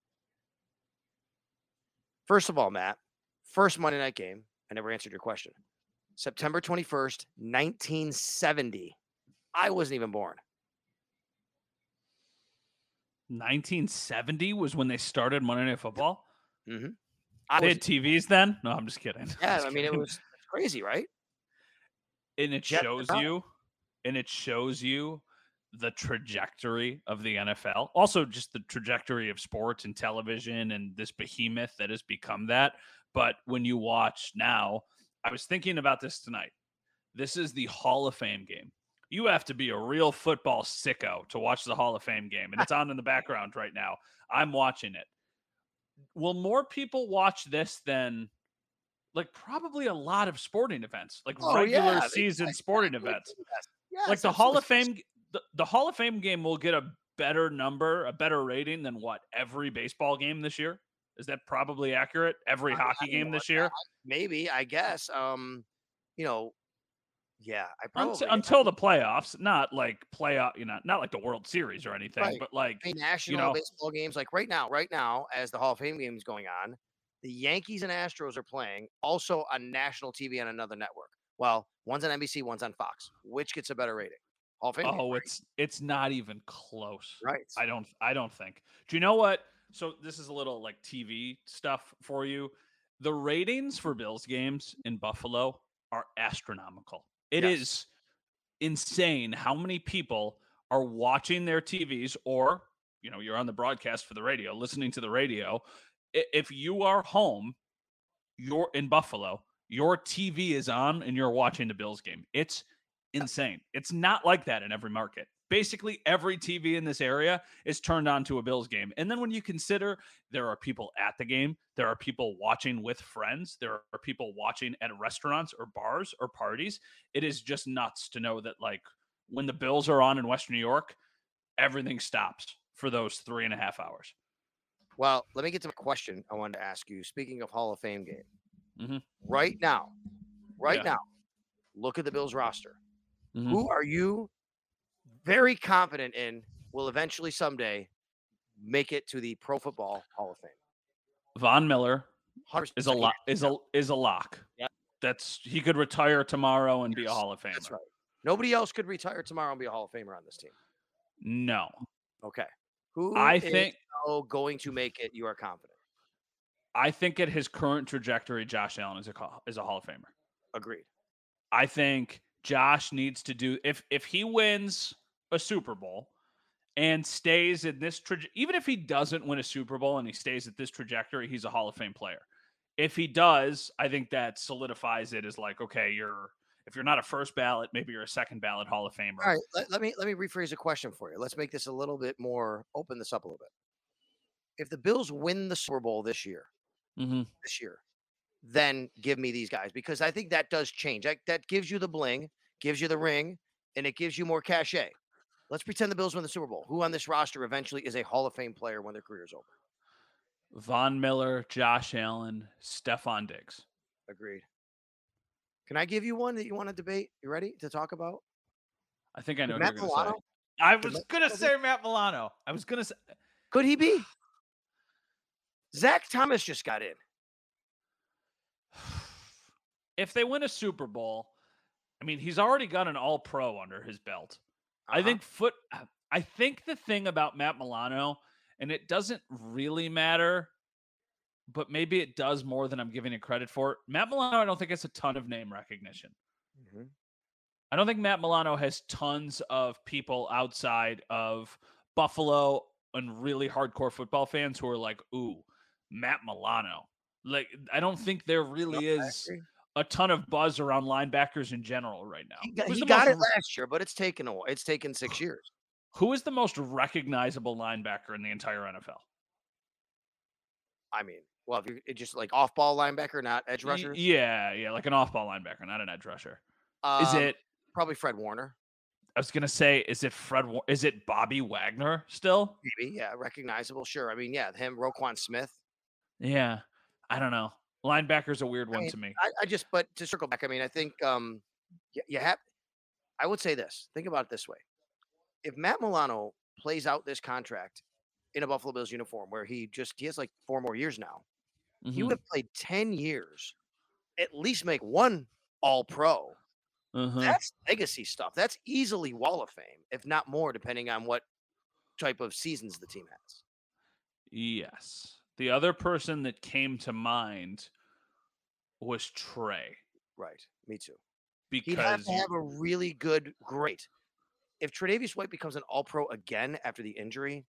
First of all, Matt, First Monday night game. I never answered your question. September 21st, 1970. I wasn't even born. 1970 was when they started Monday Night Football. Mm-hmm. they was, had TVs then. No, I'm just kidding. *laughs* Yeah, just I mean kidding. it was crazy, right? And it shows you, and it shows you the trajectory of the NFL. Also, just the trajectory of sports and television and this behemoth that has become that. But when you watch now, I was thinking about this tonight. This is the Hall of Fame game. You have to be a real football sicko to watch the Hall of Fame game, and it's on in the background right now. I'm watching it. Will more people watch this than like probably a lot of sporting events, like oh, regular yeah. season sporting events? Yes, like the Hall of Fame, the, the Hall of Fame game will get a better number, a better rating than what every baseball game this year. Is that probably accurate? Every hockey game this year? Maybe, I guess. Um, you know, yeah, I probably until, until the playoffs, not like playoff, you know, not like the World Series or anything, right. but like I mean, national you know, baseball games. Like right now, right now, as the Hall of Fame game is going on, the Yankees and Astros are playing also on national TV on another network. Well, one's on NBC, one's on Fox. Which gets a better rating? Hall of Fame. Oh, game, it's it's not even close. Right. I don't I don't think. Do you know what? So this is a little like TV stuff for you. The ratings for Bills games in Buffalo are astronomical. It yes. is insane how many people are watching their TVs or, you know, you're on the broadcast for the radio, listening to the radio. If you are home, you're in Buffalo, your TV is on and you're watching the Bills game. It's insane. It's not like that in every market basically every TV in this area is turned on to a Bills game. And then when you consider there are people at the game, there are people watching with friends, there are people watching at restaurants or bars or parties, it is just nuts to know that like when the Bills are on in Western New York, everything stops for those three and a half hours. Well, let me get to my question I wanted to ask you. Speaking of Hall of Fame game, mm-hmm. right now, right yeah. now, look at the Bills roster. Mm-hmm. Who are you very confident in will eventually someday make it to the Pro Football Hall of Fame. Von Miller is a lock. Is a is a lock. Yeah, that's he could retire tomorrow and yes, be a Hall of Famer. That's right. Nobody else could retire tomorrow and be a Hall of Famer on this team. No. Okay. Who I think going to make it? You are confident. I think at his current trajectory, Josh Allen is a is a Hall of Famer. Agreed. I think Josh needs to do if if he wins a Super Bowl and stays in this traje- even if he doesn't win a Super Bowl and he stays at this trajectory, he's a Hall of Fame player. If he does, I think that solidifies it as like, okay, you're if you're not a first ballot, maybe you're a second ballot Hall of Famer. All right, let, let me let me rephrase a question for you. Let's make this a little bit more open this up a little bit. If the Bills win the Super Bowl this year, mm-hmm. this year, then give me these guys because I think that does change. That, that gives you the bling, gives you the ring, and it gives you more cachet. Let's pretend the Bills win the Super Bowl. Who on this roster eventually is a Hall of Fame player when their career is over? Von Miller, Josh Allen, Stefon Diggs. Agreed. Can I give you one that you want to debate? You ready to talk about? I think I know who Matt you're going say. Milano? I was Matt gonna say Matt Milano. I was gonna say uh, Could he be? *sighs* Zach Thomas just got in. *sighs* If they win a Super Bowl, I mean, he's already got an All Pro under his belt. I Uh-huh. think foot. I think the thing about Matt Milano, and it doesn't really matter, but maybe it does more than I'm giving it credit for. Matt Milano, I don't think it's a ton of name recognition. Mhm. I don't think Matt Milano has tons of people outside of Buffalo and really hardcore football fans who are like, "Ooh, Matt Milano." Like, I don't think there really I is. A ton of buzz around linebackers in general right now. He got, he got most it last year, but it's taken a. It's taken six years. Who is the most recognizable linebacker in the entire NFL? I mean, well, if you're just like off ball linebacker, not edge rusher. Yeah, yeah, like an off-ball linebacker, not an edge rusher. is Um, it? probably Fred Warner? I was gonna say, is it Fred? Is it Bobby Wagner still? Maybe, yeah, recognizable. Sure. I mean, yeah, him, Roquan Smith. Yeah, I don't know. Linebacker's a weird one mean, to me. I, I just, but to circle back, I mean, I think um, you, you have. I would say this. Think about it this way: if Matt Milano plays out this contract in a Buffalo Bills uniform, where he just he has like four more years now, he Mhm, would have played ten years, at least make one All Pro. mhm. That's legacy stuff. That's easily Wall of Fame, if not more, depending on what type of seasons the team has. Yes. The other person that came to mind was Trey Right. Me too. because He'd have to have a really good, great. If Tre'Davious White becomes an All Pro again after the injury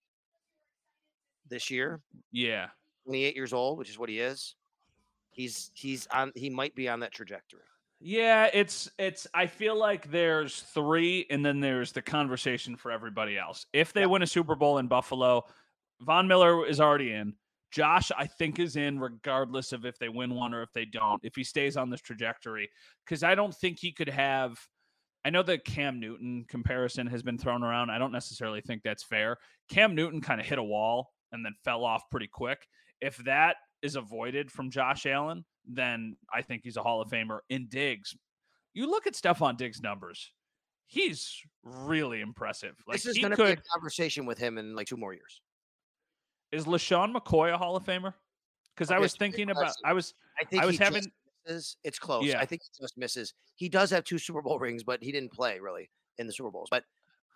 this year, yeah, 28 years old, which is what he is, he's he's on. He might be on that trajectory. Yeah, it's it's I feel like there's 3 and then there's the conversation for everybody else. If they Yeah. win a Super Bowl in Buffalo, Von Miller is already in. Josh I think is in regardless of if they win one or if they don't. If he stays on this trajectory cuz I don't think he could have I know the Cam Newton comparison has been thrown around. I don't necessarily think that's fair. Cam Newton kind of hit a wall and then fell off pretty quick. If that is avoided from Josh Allen, then I think he's a Hall of Famer. In Diggs, you look at Stefon Diggs' numbers; he's really impressive. Like this is going to be a conversation with him in like two more years. Is LeSean McCoy a Hall of Famer? Because I was thinking about. I was. I think I was having. misses. It's close. Yeah. I think he just misses. He does have two Super Bowl rings, but he didn't play really in the Super Bowls. But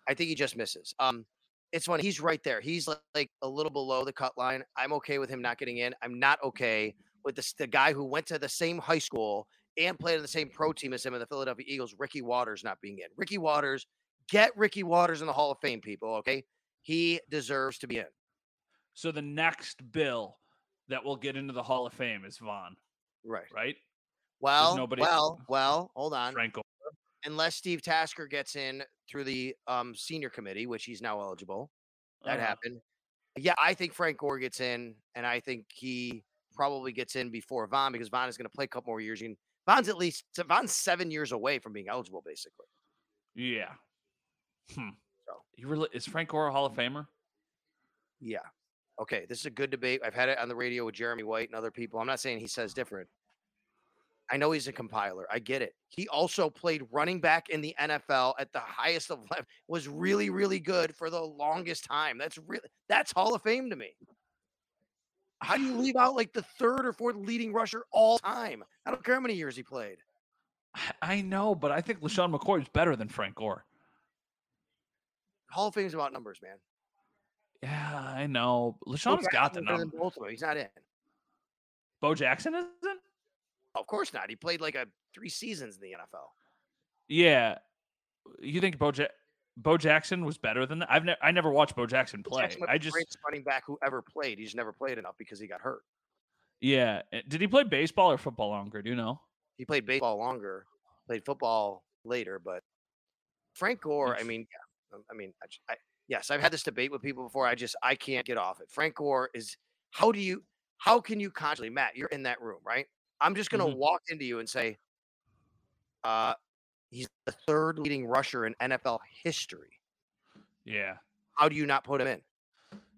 I think he just misses. Um, it's funny. He's right there. He's like, like a little below the cut line. I'm okay with him not getting in. I'm not okay with this, the guy who went to the same high school and played on the same pro team as him in the Philadelphia Eagles, Ricky Watters, not being in. Ricky Watters, get Ricky Watters in the Hall of Fame, people. Okay, he deserves to be in. So the next bill that will get into the Hall of Fame is Von, Right. right? Well, nobody- well, well. Hold on. Unless Steve Tasker gets in through the um, senior committee, which he's now eligible. That Uh-huh. happened. Yeah, I think Frank Gore gets in, and I think he probably gets in before Von because Von is going to play a couple more years. You can, Von's at least Von's seven years away from being eligible, basically. Yeah. Hmm. So. You really is Frank Gore a Hall of Famer? Yeah. Okay, this is a good debate. I've had it on the radio with Jeremy White and other people. I'm not saying he says uh-huh. different. I know he's a compiler. I get it. He also played running back in the NFL at the highest of level. Was really, really good for the longest time. That's really that's Hall of Fame to me. How do you leave out like the third or fourth leading rusher all time? I don't care how many years he played. I- I know, but I think LeSean McCoy is better than Frank Gore. Hall of Fame is about numbers, man. Yeah, I know. Bo LeSean's got the Jackson's better than number. both of them. He's not in. Bo Jackson isn't? Of course not. He played like a three seasons in the NFL. Yeah. You think Bo, ja- Bo Jackson was better than that? I've ne- I never watched Bo Jackson play. Jackson I just greatest running back who ever played. He just never played enough because he got hurt. yeah. Uh, Did he play baseball or football longer? Do you know? He played baseball longer, played football later, but Frank Gore. I mean, yeah, I mean, I- yes, I've had this debate with people before. I just I can't get off it. Frank Gore is. How do you? How can you consciously, Matt? You're in that room, right? I'm just gonna Mhm. walk into you and say, uh, he's the third leading rusher in NFL history. Yeah. How do you not put him in?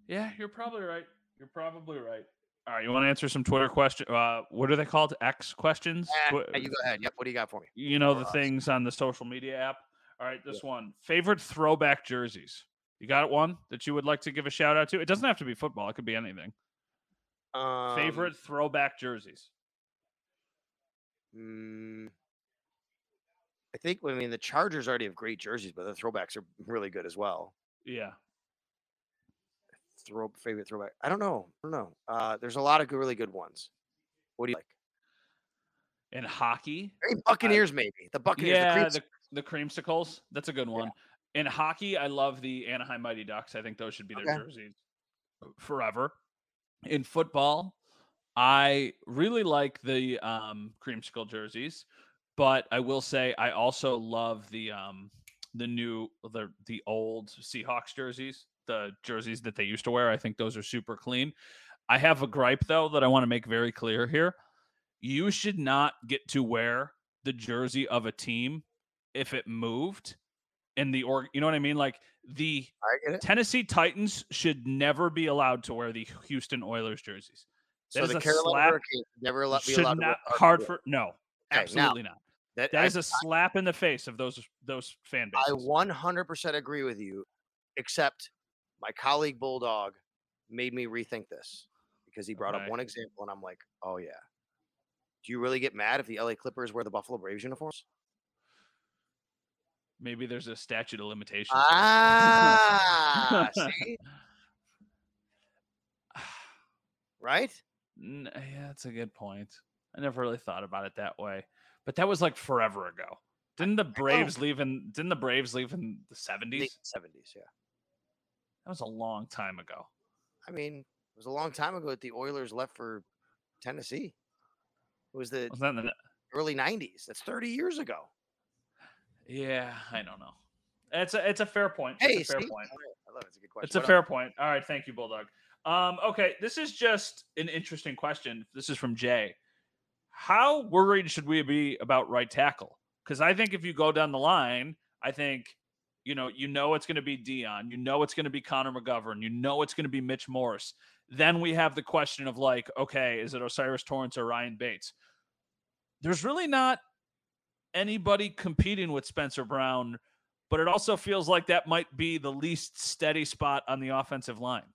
Yeah, you're probably right. You're probably right. All right, you want to answer some Twitter question? Uh, what are they called? X questions. Eh, you go ahead. Yep. What do you got for me? you know the us. things on the social media app. All right, this one favorite throwback jerseys. You got one that you would like to give a shout out to? It doesn't have to be football. It could be anything. Um, favorite throwback jerseys. mm, I think. I mean, the Chargers already have great jerseys, but the throwbacks are really good as well. Yeah. Throw favorite throwback. I don't know. I don't know. Uh, there's a lot of good, really good ones. What do you like? In hockey, I Buccaneers, maybe the Buccaneers. yeah, the Creeps- the, the creamsicles. That's a good one. In hockey, I love the Anaheim Mighty Ducks. I think those should be their Okay. jerseys forever. In football, I really like the um, skull jerseys, but I will say I also love the um, the new the the old Seahawks jerseys, the jerseys that they used to wear. I think those are super clean. I have a gripe though that I want to make very clear here. You should not get to wear the jersey of a team if it moved in the org. You know what I mean? Like the I get it. Tennessee Titans should never be allowed to wear the Houston Oilers jerseys. So That is the a Carolina slap. Hurricanes never allow, be Should allowed not wear hard for no, Okay, now, absolutely not. That, That I, is a slap in the face of those those fan base. I 100% agree with you, except my colleague Bulldog made me rethink this because he brought Okay. up one example, and I'm like, oh yeah. Do you really get mad if the LA Clippers wear the Buffalo Braves uniforms? Maybe there's a statute of limitations. Ah, *laughs* right? Yeah, that's a good point. I never really thought about it that way, but that was like forever ago. Didn't the Braves leave in? Didn't the Braves leave in the seventies? 70s, yeah. That was a long time ago. I mean, it was a long time ago that the Oilers left for Tennessee. It was the Was that the? early 90s. That's 30 years ago. Yeah, I don't know. It's a it's a fair point. Hey, it's a fair see? point. I love it. It's a good question. It's a What fair else? point. All right, thank you, Bulldog. Um, okay, this is just an interesting question. This is from Jay. How worried should we be about right tackle? Because I think if you go down the line, I think you know you know it's going to be Dion, you know it's going to be Connor McGovern, you know it's going to be Mitch Morse. Then we have the question of like, okay, is it O'Cyrus Torrence or Ryan Bates? There's really not anybody competing with Spencer Brown but it also feels like that might be the least steady spot on the offensive line.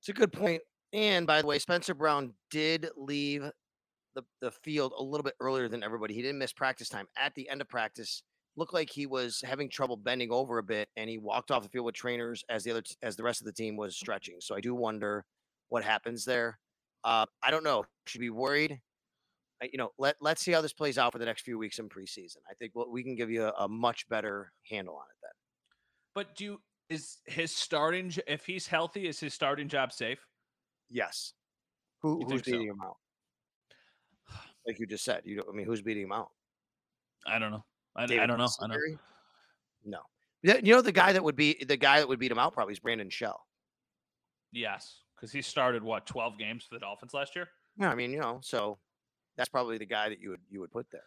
It's a good point. And by the way, Spencer Brown did leave the, the field a little bit earlier than everybody. He didn't miss practice time. At the end of practice, looked like he was having trouble bending over a bit, and he walked off the field with trainers as the other t- as the rest of the team was stretching. So I do wonder what happens there. Uh, I don't know. Should be worried. You know, let let's see how this plays out for the next few weeks in preseason. I think we'll, we can give you a, a much better handle on it then. But do you, is his starting if he's healthy is his starting job safe? Yes. Who, who's think so? beating him out? *sighs* Like you just said, you don't. I mean, who's beating him out? I don't know. I, I don't know. I don't. No. You know the guy that would be the guy that would beat him out probably is Brandon Shell. Yes, because he started what twelve games for the Dolphins last year. Yeah, I mean, you know, so that's probably the guy that you would you would put there.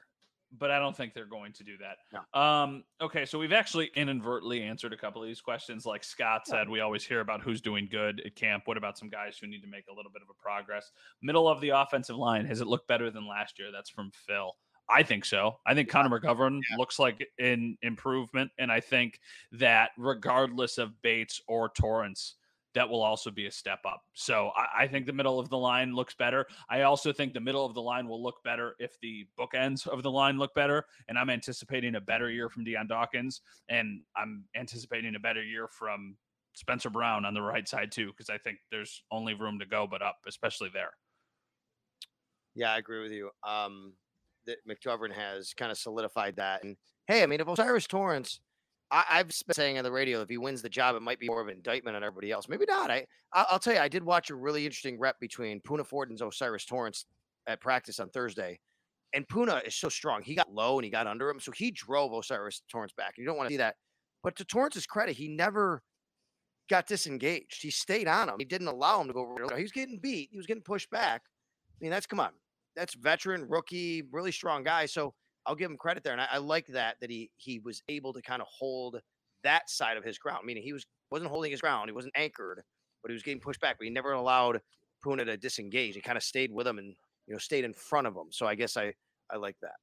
But I don't think they're going to do that. No. Um, okay, so we've actually inadvertently answered a couple of these questions. Like Scott said, we always hear about who's doing good at camp. What about some guys who need to make a little bit of a progress? Middle of the offensive line, has it looked better than last year? That's from Phil. I think so. I think Connor McGovern looks like an improvement, and I think that regardless of Bates or Torrence, that will also be a step up. So I, I think the middle of the line looks better. I also think the middle of the line will look better if the bookends of the line look better. And I'm anticipating a better year from Dion Dawkins, and I'm anticipating a better year from Spencer Brown on the right side too, because I think there's only room to go but up, especially there. Yeah, I agree with you. Um, that McGovern has kind of solidified that. And hey, I mean, if O'Cyrus Torrence, I, I've been saying on the radio, if he wins the job, it might be more of an indictment on everybody else. Maybe not. I I'll tell you, I did watch a really interesting rep between Poona Ford and O'Cyrus Torrence at practice on Thursday. And Poona is so strong. He got low and he got under him, so he drove O'Cyrus Torrence back. You don't want to see that. But to Torrence's credit, he never got disengaged. He stayed on him. He didn't allow him to go. over- He was getting beat. He was getting pushed back. I mean, that's come on. That's veteran, rookie, really strong guy. So I'll give him credit there, and I, I like that that he he was able to kind of hold that side of his ground, meaning he was wasn't holding his ground, he wasn't anchored, but he was getting pushed back. But he never allowed Poona to disengage. He kind of stayed with him and you know stayed in front of him. So I guess I I like that.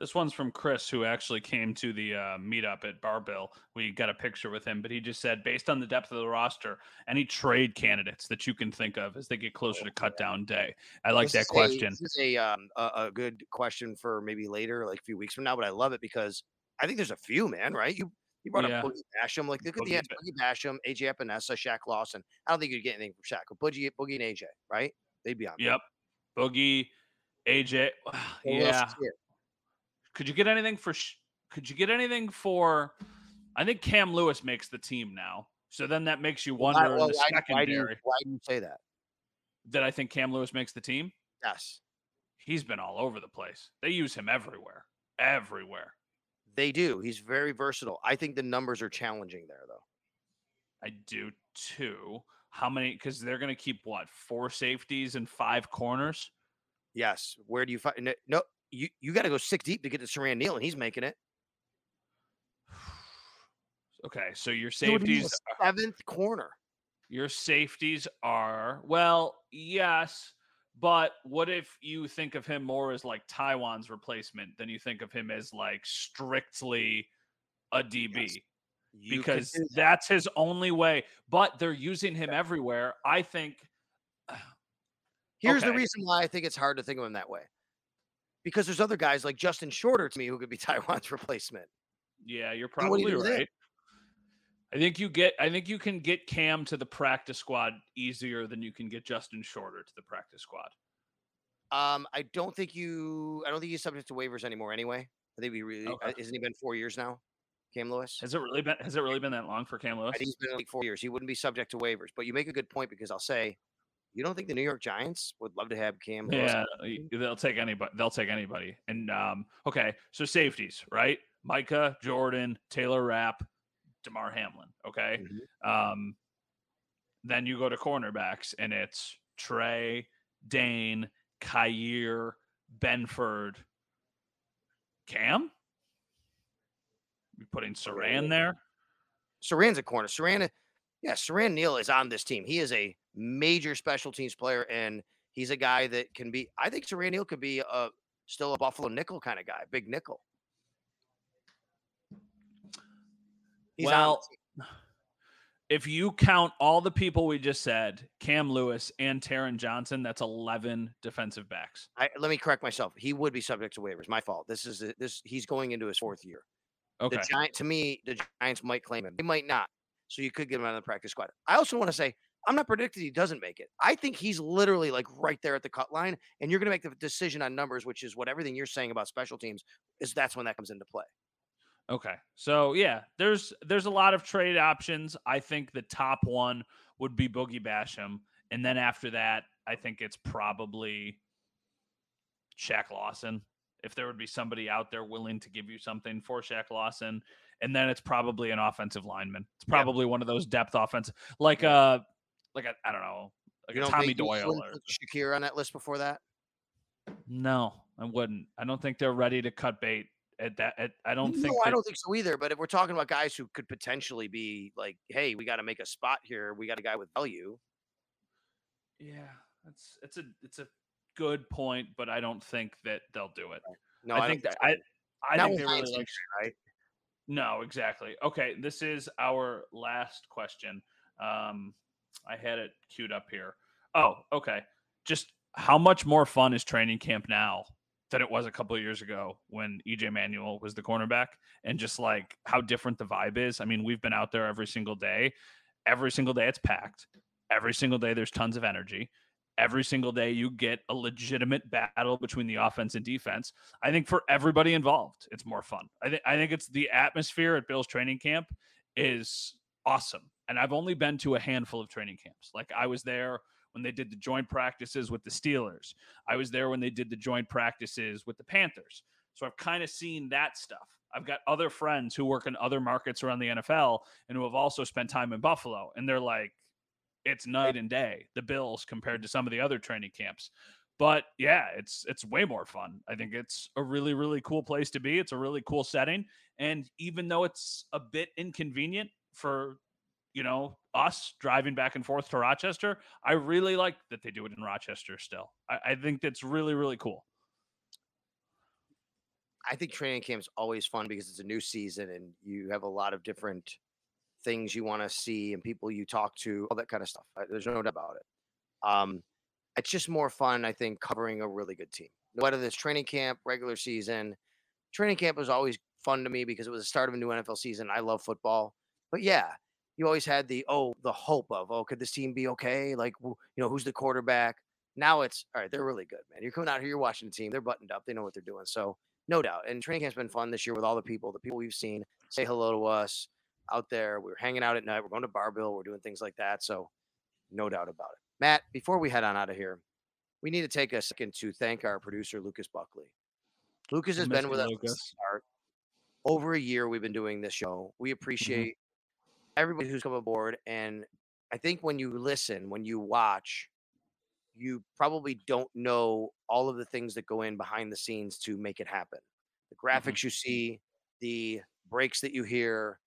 This one's from Chris, who actually came to the uh, meetup at Barbill. We got a picture with him, but he just said, based on the depth of the roster, any trade candidates that you can think of as they get closer to cut down day. I like This that is a- question. this is a, um, a a good question for maybe later, like a few weeks from now. But I love it because I think there's a few, man. Right? You you brought Yeah. up Boogie Basham. Like look at the end, Boogie Basham, AJ Epenesa, Shaq Lawson. I don't think you'd get anything from Shaq, but Boogie, Boogie and AJ, right? They'd be on. there. Yep. Boogie, AJ. *sighs* Yeah. Could you get anything for? Could you get anything for? I think Cam Lewis makes the team now. So then that makes you wonder in well, the why, why do you why do you say that? that I think Cam Lewis makes the team. Yes, He's been all over the place. They use him everywhere. Everywhere. they do. He's very versatile. I think the numbers are challenging there, though. I do too. How many? Because they're going to keep what four safeties and five corners. Yes. Where do you find? No, you you got to go six deep to get to Siran Neal, and he's making it. *sighs* Okay, so your He would be the safeties, seventh corner. your safeties are well, yes, but what if you think of him more as like Taiwan's replacement than you think of him as like strictly a DB? Could because that. that's his only way. But they're using him everywhere. I think. *sighs* Here's the reason why I think it's hard to think of him that way. Because there's other guys like Justin Shorter to me who could be *laughs* Taiwan's replacement. Yeah, you're do you probably right. I think you get. I think you can get Cam to the practice squad easier than you can get Justin Shorter to the practice squad. Um, I don't think you. I don't think he's subject to waivers anymore. Anyway, I think we really. uh, Okay. isn't he been four years now? Cam Lewis. Has it really been? Has it really been that long for Cam Lewis? I think he's been league four years. He wouldn't be subject to waivers. But you make a good point because I'll say, you don't think the New York Giants would love to have Cam? Lewis? Yeah, they'll take anybody. They'll take anybody. And um, okay, so safeties, right? Micah, Jordan, Taylor Rapp, Damar Hamlin. Okay. Mhm. Um, then you go to cornerbacks, and it's Trey, Dane, Kaiir, Benford, Cam. You putting Siran there? Siran's a corner. Siran, yeah, Siran Neal is on this team. He is a major special teams player, and he's a guy that can be. I think Siran Neal could be a still a Buffalo nickel kind of guy, big nickel. He's well, if you count all the people we just said, Cam Lewis and Taron Johnson, that's eleven defensive backs. I, let me correct myself. He would be subject to waivers. My fault. This is this. He's going into his fourth year. Okay. The Giant, to me, the Giants might claim him. They might not. So you could get him out of the practice squad. I also want to say I'm not predicting he doesn't make it. I think he's literally like right there at the cut line, and you're going to make the decision on numbers, which is what everything you're saying about special teams is. That's when that comes into play. Okay. So yeah, there's there's a lot of trade options. I think the top one would be Boogie Basham, and then after that, I think it's probably Shaq Lawson. If there would be somebody out there willing to give you something for Shaq Lawson, and then it's probably an offensive lineman. It's Yeah. probably one of those depth offensive, like uh like a I don't know, like You a Tommy Doyle. Or, Shakir on that list before that. no, I wouldn't. I don't think they're ready to cut bait at that. At, I don't no, think. I don't think so either. But if we're talking about guys who could potentially be like, hey, we got to make a spot here. We got a guy with value. Yeah, it's it's a it's a good point, but I don't think that they'll do it. No, I, don't think that I I think they really like. right? No, exactly. Okay, this is our last question. Um, I had it queued up here. Oh, okay. Just how much more fun is training camp now than it was a couple of years ago when EJ Manuel was the cornerback, and just like how different the vibe is. I mean, we've been out there every single day. Every single day, it's packed. Every single day, there's tons of energy. Every single day, you get a legitimate battle between the offense and defense. I think for everybody involved, it's more fun. I think I think it's the atmosphere at Bill's training camp is awesome. And I've only been to a handful of training camps. Like I was there when they did the joint practices with the Steelers. I was there when they did the joint practices with the Panthers. So I've kind of seen that stuff. I've got other friends who work in other markets around the NFL and who have also spent time in Buffalo. And they're like, it's night and day, the Bills compared to some of the other training camps. But yeah, it's it's way more fun. I think it's a really really cool place to be. It's a really cool setting, and even though it's a bit inconvenient for you know us driving back and forth to Rochester, I really like that they do it in Rochester. Still, I, I think that's really really cool. I think training camp's always fun because it's a new season and you have a lot of different things you want to see and people you talk to, all that kind of stuff. There's no doubt about it. Um, it's just more fun, I think, covering a really good team. Whether it's training camp, regular season, training camp was always fun to me because it was the start of a new NFL season. I love football, but yeah, you always had the oh, the hope of oh, could this team be okay? Like, you know, who's the quarterback? Now it's all right. They're really good, man. You're coming out here, you're watching the team. They're buttoned up. They know what they're doing. So no doubt. And training camp's been fun this year with all the people, the people we've seen say hello to us out there. We're hanging out at night. We're going to Barbill. We're doing things like that. So no doubt about it. Matt, before we head on out of here, we need to take a second to thank our producer, Lucas Buckley. Lucas has been with us Lucas. start. Over a year, we've been doing this show. We mm-hmm. appreciate everybody who's come aboard. And I think when you listen, when you watch, you probably don't know all of the things that go in behind the scenes to make it happen. The mm-hmm. graphics you see, the breaks that you hear,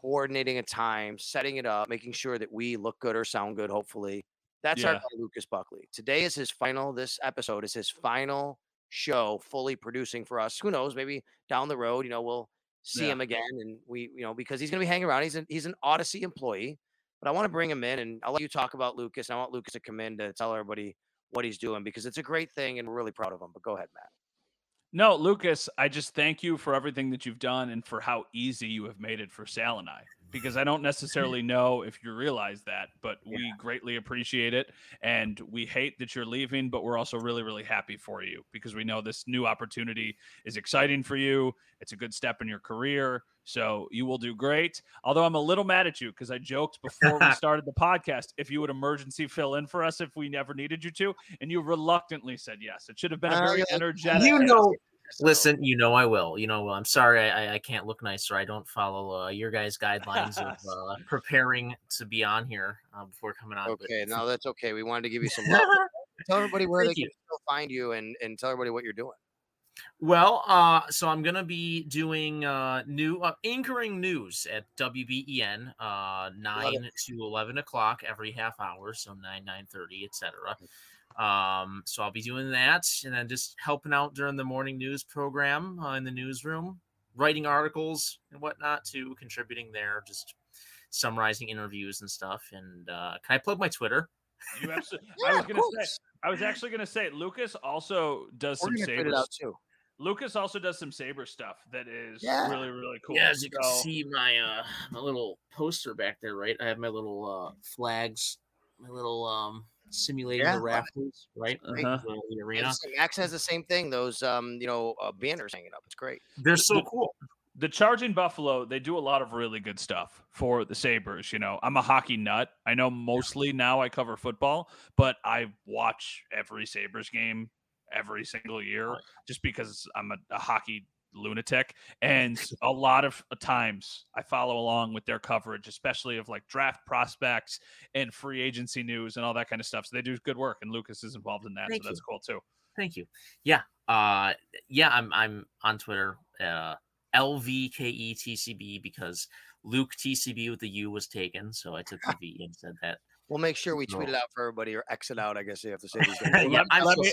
coordinating a time, setting it up, making sure that we look good or sound good, hopefully. That's our guy, Lucas Buckley. Today is his final, this episode is his final show fully producing for us. Who knows? Maybe down the road, you know, we'll see Yeah. him again and we, you know, because he's going to be hanging around. He's an, he's an Audacy employee, but I want to bring him in and I'll let you talk about Lucas. And I want Lucas to come in to tell everybody what he's doing because it's a great thing and we're really proud of him. But go ahead, Matt. No, Lucas, I just thank you for everything that you've done and for how easy you have made it for Sal and I. Because I don't necessarily know if you realize that, but we greatly appreciate it. And we hate that you're leaving, but we're also really, really happy for you because we know this new opportunity is exciting for you. It's a good step in your career. So you will do great. Although I'm a little mad at you because I joked before we *laughs* started the podcast if you would emergency fill in for us if we never needed you to. And you reluctantly said yes. It should have been a Uh, very you're energetic. you know, So- listen, you know I will. You know, I'm sorry I, I can't look nicer. I don't follow uh, your guys' guidelines of *laughs* uh, preparing to be on here uh, before coming on. but- Okay, no, that's okay. We wanted to give you some love. *laughs* tell everybody where they Thank can still find you and, and tell everybody what you're doing. Well, uh, so I'm gonna be doing uh, new uh, anchoring news at WBEN, uh, nine to eleven o'clock every half hour, so nine nine thirty, etc. Um, so I'll be doing that, and then just helping out during the morning news program uh, in the newsroom, writing articles and whatnot, to contributing there, just summarizing interviews and stuff. And uh, can I plug my Twitter? You absolutely. *laughs* Yeah, I was gonna say. I was actually gonna say. Lucas also does We're some gonna saber. it out too. Lucas also does some saber stuff that is Yeah. really really cool. Yeah, as you can see my uh my little poster back there, right? I have my little uh flags, my little um simulating Yeah. the rafters, right? Great. Uh-huh. Uh, the arena. s- Max has the same thing. Those um, you know, uh, banners hanging up. It's great. They're so cool. the Charging Buffalo, they do a lot of really good stuff for the Sabres. You know, I'm a hockey nut. I know mostly now I cover football, but I watch every Sabres game every single year just because I'm a, a hockey lunatic. And *laughs* a lot of times I follow along with their coverage, especially of like draft prospects and free agency news and all that kind of stuff. So they do good work, and Lucas is involved in that. Thank so that's cool too. Thank you. Yeah. Uh yeah, I'm I'm on Twitter, uh LVKETCB because Luke TCB with the U was taken, so I took the V and said that. We'll make sure we tweet it out for everybody or exit out. I guess you have to say. *laughs* These yeah, let- let me-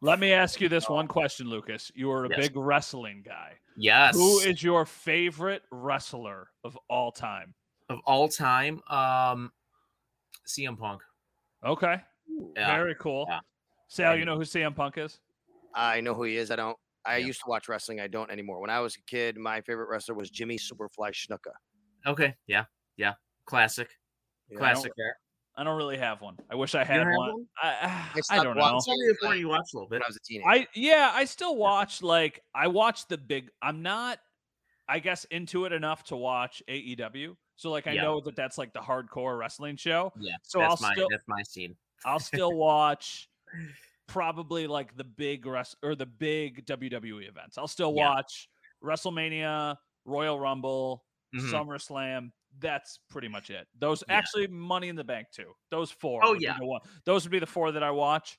Let me ask you this one question, Lucas. You are a Yes. big wrestling guy. Yes. Who is your favorite wrestler of all time? of all time? Um CM Punk. Okay. Yeah. Very cool. yeah. Sal, you know who CM Punk is? I know who he is. I don't. I Yeah. used to watch wrestling. I don't anymore. When I was a kid, my favorite wrestler was Jimmy Superfly Snuka. Okay. Yeah. Yeah. Classic. You know, Classic there. I don't really have one. I wish I had one. one? I, I *sighs* I, don't know. watching. Tell me if one you *laughs* watched a little bit. When I was a teenager. I yeah, I still watch like I watch the big. I'm not, I guess, into it enough to watch AEW. So like I Yeah. know that that's like the hardcore wrestling show. Yeah. So that's I'll my still that's my scene. I'll *laughs* still watch probably like the big rest or the big WWE events. I'll still Yeah. watch WrestleMania, Royal Rumble, Mhm. SummerSlam. That's pretty much it. Those Yeah. actually Money in the Bank too. Those four. Oh, yeah. the one. Those would be the four that I watch.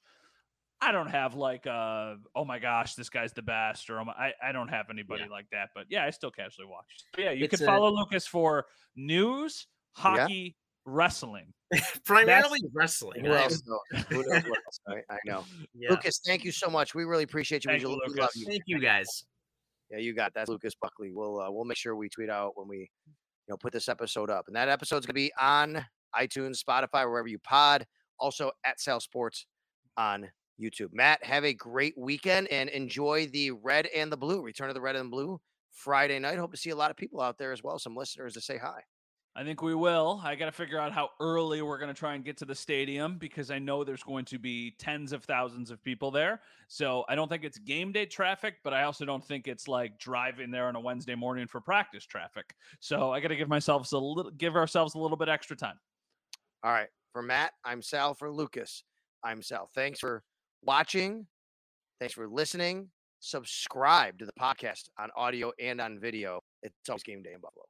I don't have like uh oh my gosh this guy's the best or oh my, I I don't have anybody Yeah. like that but yeah I still casually watch. But yeah, you It's can a- follow Lucas for news, hockey, wrestling. *laughs* Primarily wrestling. Who I- else? Who knows what else, right? I know. yeah. Lucas, thank you so much. We really appreciate you. We Thank you, lo- love Lucas. you. Thank you guys. Yeah, you got it. that's Lucas Buckley. We'll uh, we'll make sure we tweet out when we you know put this episode up, and that episode's gonna be on iTunes, Spotify, wherever you pod. Also at Sal Sports on YouTube. Matt, have a great weekend and enjoy the red and the blue. Return of the red and blue Friday night. Hope to see a lot of people out there as well. Some listeners to say hi. I think we will. I got to figure out how early we're going to try and get to the stadium because I know there's going to be tens of thousands of people there. So I don't think it's game day traffic, but I also don't think it's like driving there on a Wednesday morning for practice traffic. So I got to give myself a little, give ourselves a little bit extra time. All right. For Matt, I'm Sal. For Lucas, I'm Sal. Thanks for watching. Thanks for listening. Subscribe to the podcast on audio and on video. It's always game day in Buffalo.